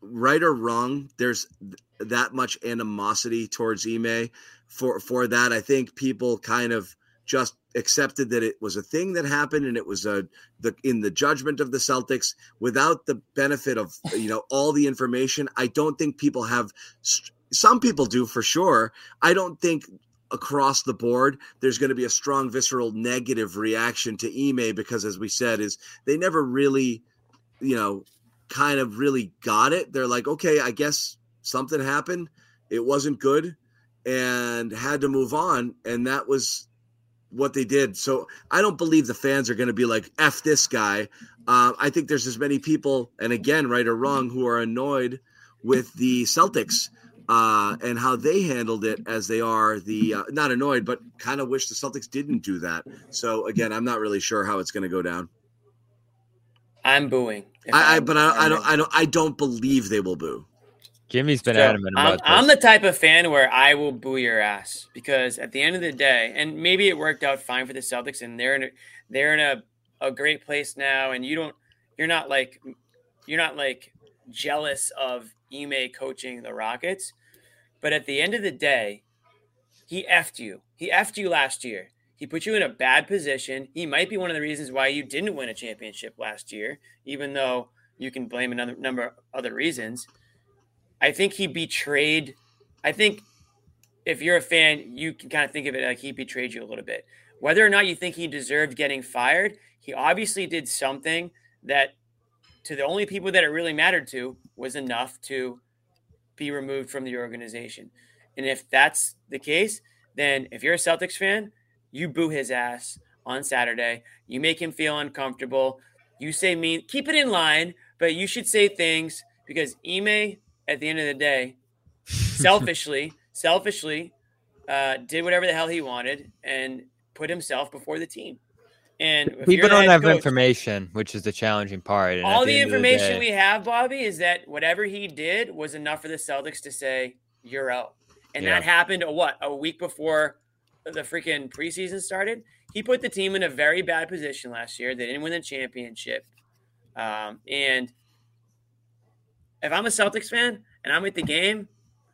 right or wrong, there's th- that much animosity towards Ime for for that. I think people kind of just accepted that it was a thing that happened and it was a the in the judgment of the Celtics without the benefit of you know all the information. I don't think people have. St- some people do for sure. I don't think across the board there's going to be a strong visceral negative reaction to Ime because as we said is they never really you know kind of really got it. They're like, "Okay, I guess something happened. It wasn't good and had to move on." And that was what they did. So I don't believe the fans are going to be like, F this guy. Uh, I think there's as many people, and again, right or wrong, who are annoyed with the Celtics uh, and how they handled it as they are the, uh, not annoyed, but kind of wish the Celtics didn't do that. So again, I'm not really sure how it's going to go down. I'm booing. if I, I I'm- but I, I don't, I don't, I don't believe they will boo. Jimmy's been So, adamant I'm, about I'm the type of fan where I will boo your ass because at the end of the day, and maybe it worked out fine for the Celtics, and they're in a, they're in a, a great place now, and you don't you're not like you're not like jealous of Ime coaching the Rockets, but at the end of the day, he effed you. He effed you last year. He put you in a bad position. He might be one of the reasons why you didn't win a championship last year, even though you can blame another number of other reasons. I think he betrayed. I think if you're a fan, you can kind of think of it like he betrayed you a little bit. Whether or not you think he deserved getting fired, he obviously did something that, to the only people that it really mattered to, was enough to be removed from the organization. And if that's the case, then if you're a Celtics fan, you boo his ass on Saturday. You make him feel uncomfortable. You say mean, keep it in line, but you should say things because Ime, at the end of the day, selfishly, selfishly, uh, did whatever the hell he wanted and put himself before the team. And People don't have coach- information, which is the challenging part. and all the, of information day- we have, Bobby, is that whatever he did was enough for the Celtics to say you're out, and Yeah. that happened. A, what a week before the freaking preseason started. He put the team in a very bad position last year. They didn't win the championship, um, and if I'm a Celtics fan and I'm at the game,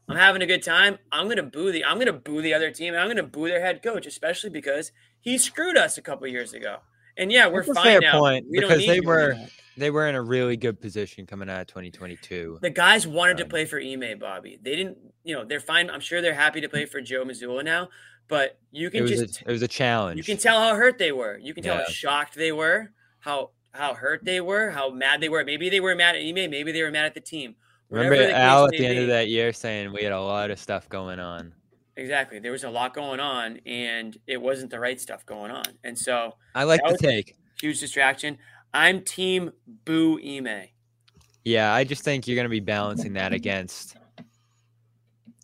I'm having a good time. I'm gonna boo the I'm gonna boo the other team. and I'm gonna boo their head coach, especially because he screwed us a couple years ago. And yeah, we're That's a fine fair now. point we because they were anymore. they were in a really good position coming out of 2022. The guys wanted to Um, play for Ime, Bobby. They didn't, you know, they're fine. I'm sure they're happy to play for Joe Mazzulla now, but you can was just a, it was a challenge. you can tell how hurt they were. You can tell how shocked they were, how how hurt they were, how mad they were. Maybe they were mad at Ime, maybe they were mad at the team. Remember the Al at the end of that year saying we had a lot of stuff going on. Exactly. There was a lot going on and it wasn't the right stuff going on. And so I like the take. huge distraction. I'm team boo Ime. Yeah, I just think you're going to be balancing that against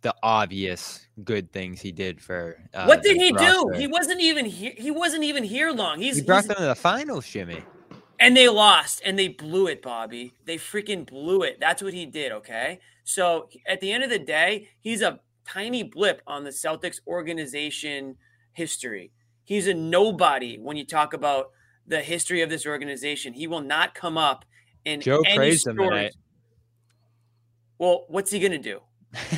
the obvious good things he did for. Uh, what did he do? He wasn't even here. He wasn't even here long. He's, He brought he's- them to the finals, Jimmy. and they lost and they blew it, Bobby. They freaking blew it. That's what he did. Okay. So at the end of the day, he's a tiny blip on the Celtics organization history. He's a nobody when you talk about the history of this organization. He will not come up in Joe any praised him stories. tonight. Well, what's he gonna do?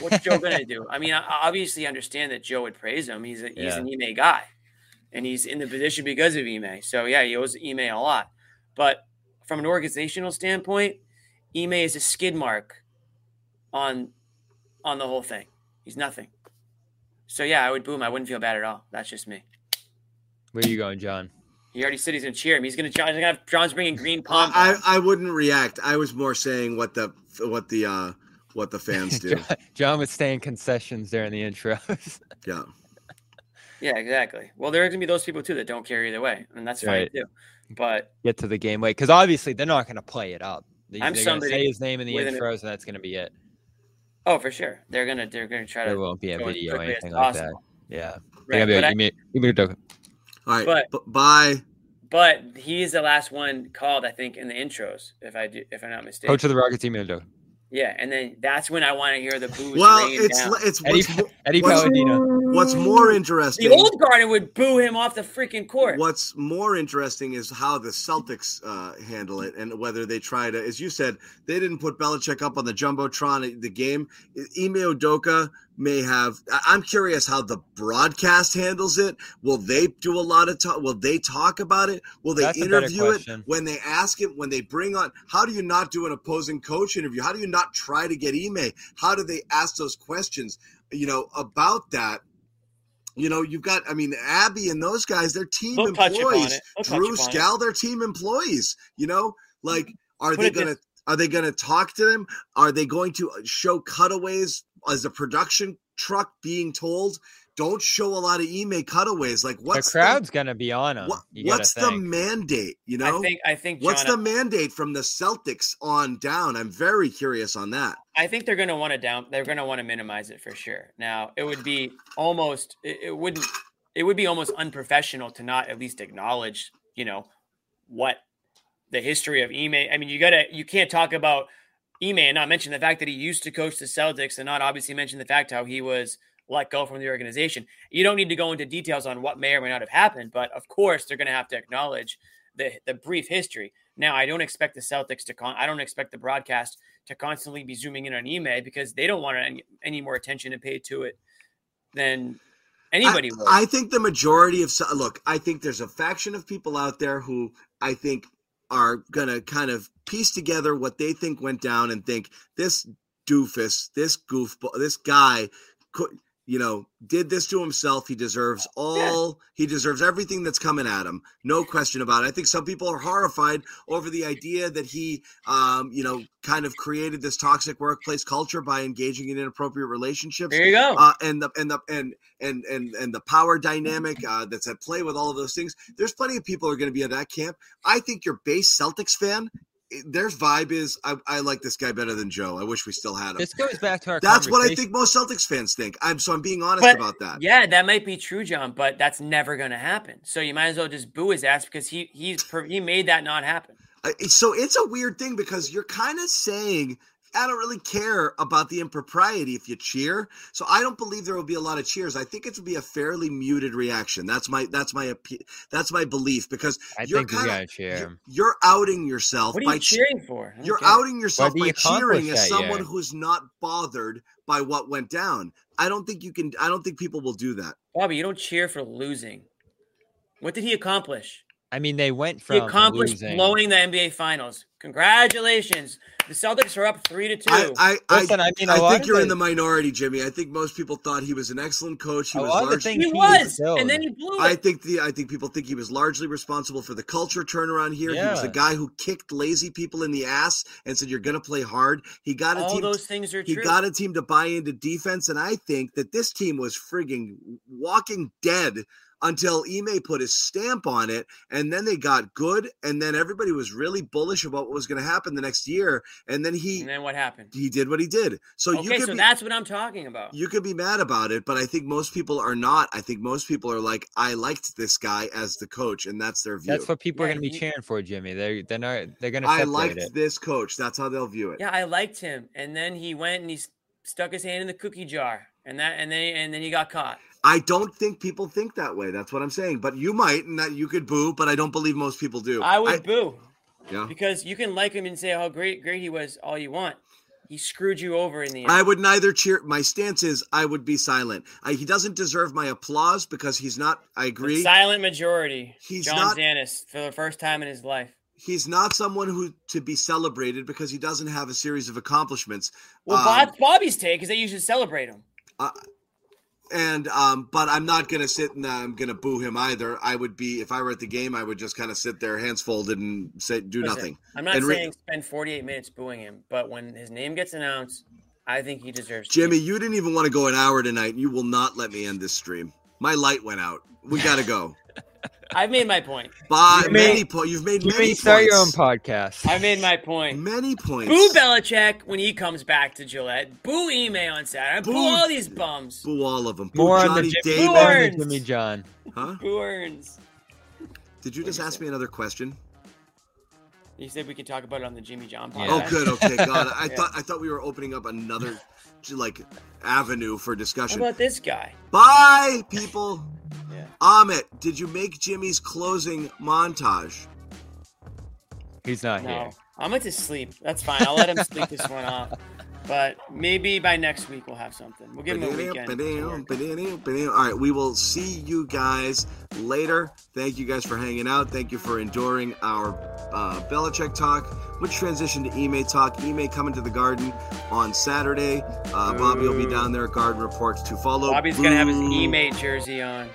What's Joe gonna do? I mean, I obviously understand that Joe would praise him. He's a, he's Yeah. an Ime guy, and he's in the position because of Ime. So yeah, he owes Ime a lot. But from an organizational standpoint, Ime is a skid mark on on the whole thing. He's nothing. So yeah, I would boo him. I wouldn't feel bad at all. That's just me. Where are you going, John? He already said he's gonna cheer him. He's gonna. He's gonna have John's bringing green I, pom. I I wouldn't react. I was more saying what the what the uh what the fans do. John, was John would stay in concessions during the intros. yeah. Yeah, exactly. Well, there are going to be those people too that don't care either way, and that's fine Right. too. But Get to the game late because obviously they're not going to play it up. They, I'm they're going to somebody say his name in the with an- intros, and that's going to be it. Oh, for sure, they're gonna they're gonna try There to There won't be a video or anything like that. possible. Yeah. Right, be but like, I- give me, give me a token. All right. But- b- bye. But he's the last one called, I think, in the intros, if I do, if I'm not mistaken. Coach of the Rockets, give me a token. Yeah, and then that's when I want to hear the booze. Well, it's down. it's Eddie, what's, mo- Eddie what's, Palladino. what's more interesting. the old Garden would boo him off the freaking court. What's more interesting is how the Celtics uh, handle it and whether they try to, as you said, they didn't put Belichick up on the jumbotron at the game. Ime Udoka may have. I'm curious how the broadcast handles it. Will they do a lot of talk? Will they talk about it? Will they That's interview it when they ask it When they bring on? How do you not do an opposing coach interview? How do you not try to get Ime How do they ask those questions? You know about that. You know, you've got, I mean, Abby and those guys, they're team upon employees. touch Drew. Scal, they're team employees. You know, like, are Put they going to, are they going to talk to them? Are they going to show cutaways as a production truck being told, don't show a lot of Ime cutaways? Like, what's the crowd's gonna be on him. what, you gotta what's the mandate? You know, I think I think what's John, the mandate from the Celtics on down? I'm very curious on that. I think they're going to want to down. They're going to want to minimize it for sure. Now, it would be almost. It, it wouldn't. It would be almost unprofessional to not at least acknowledge. You know what the history of Ime. I mean, you gotta. You can't talk about Ime and not mention the fact that he used to coach the Celtics, and not obviously mention the fact how he was let go from the organization. You don't need to go into details on what may or may not have happened, but of course, they're going to have to acknowledge the the brief history. Now, I don't expect the Celtics to con. I don't expect the broadcast to constantly be zooming in on Ime because they don't want any, any more attention to pay to it than anybody I, would. I think the majority of look, I think there's a faction of people out there who I think are gonna kind of piece together what they think went down and think this doofus, this goofball, this guy could you know did this to himself he deserves all he deserves everything that's coming at him no question about it i think some people are horrified over the idea that he um you know kind of created this toxic workplace culture by engaging in inappropriate relationships there you go. uh, and the and the and and and and the power dynamic uh, that's at play with all of those things. There's plenty of people who are going to be in that camp. I think your base Celtics fan, their vibe is I, I like this guy better than Joe. I wish we still had him. This goes back to our. That's what I think most Celtics fans think. I'm so I'm being honest But- about that. yeah, that might be true, John, but that's never going to happen. So you might as well just boo his ass because he he's he made that not happen. Uh, So it's a weird thing because you're kind of saying I don't really care about the impropriety if you cheer. So I don't believe there will be a lot of cheers. I think it will be a fairly muted reaction. That's my that's my that's my belief because I you're think kinda- cheer. you're, you're outing yourself What are by you che- cheering for? You're get it. outing yourself by you cheering as someone yet? who's not bothered by what went down. I don't think you can. I don't think people will do that. Bobby, you don't cheer for losing. What did he accomplish? I mean, they went He from accomplished losing. blowing the NBA Finals. Congratulations. The Celtics are up three to two. I, I, I, Listen, I mean, a I lot think you're in the- the minority, Jimmy. I think most people thought he was an excellent coach. He A was lot of largely. things he he was, and then he blew it. I think the I think people think he was largely responsible for the culture turnaround here. He was the guy who kicked lazy people in the ass and said, "You're going to play hard." He got a All team. those things are he true. got a team to buy into defense, and I think that this team was frigging walking dead until Ime put his stamp on it, and then they got good, and then everybody was really bullish about what was going to happen the next year, and then he and then what happened? he did what he did. So you Okay, could so be, that's what I'm talking about. you could be mad about it, but I think most people are not. I think most people are like, I liked this guy as the coach, and that's their view. That's what people are going to be cheering for, Jimmy. They're they're not they're going to I liked it. this coach. That's how they'll view it. Yeah, I liked him, and then he went and he stuck his hand in the cookie jar, and that, and then and then he got caught. I don't think people think that way. That's what I'm saying. But you might, and that you could boo, but I don't believe most people do. I would boo yeah. because you can like him and say how great great he was all you want. He screwed you over in the end. I would neither cheer. My stance is I would be silent. I, he doesn't deserve my applause because he's not. I The agree. silent majority. He's John not- Zannis for the first time in his life. He's not someone who to be celebrated because he doesn't have a series of accomplishments. Well, Um, Bob, Bobby's take is that you should celebrate him. And um, but I'm not gonna sit and I'm gonna boo him either. I would be if I were at the game, I would just kind of sit there, hands folded, and say do Listen, nothing. I'm not re- saying spend 48 minutes booing him, but when his name gets announced, I think he deserves. Jimmy, you didn't even want to go an hour tonight. You will not let me end this stream. My light went out. We got to go. I've made my point. Bye. You many made- po- You've made You many may start your own podcast. I made my point. Many points. Boo Belichick when he comes back to Gillette. Boo Ime on Saturday. Boo, Boo- all these bums. Boo all of them. Boo More on the Johnny Jimmy, Davis. more on the Burns. Jimmy John. Huh? Boo Earns. Did you just ask me another question? You said we could talk about it on the Jimmy John Yeah. podcast. Oh, good. Okay, God. I Yeah. thought I thought we were opening up another like avenue for How discussion. about this guy? Bye, people. Yeah. Amit, did you make Jimmy's closing montage? He's not No, here. I'm going to sleep. That's fine. I'll let him sleep this one off. But maybe by next week we'll have something. We'll give him a weekend. All right, we will see you guys later. Thank you guys for hanging out. Thank you for enduring our uh, Belichick talk, which transitioned to Ime talk. Ime coming to the Garden on Saturday. Uh, Bobby will be down there at Garden Reports to follow. Bobby's going to have his. Ime jersey on.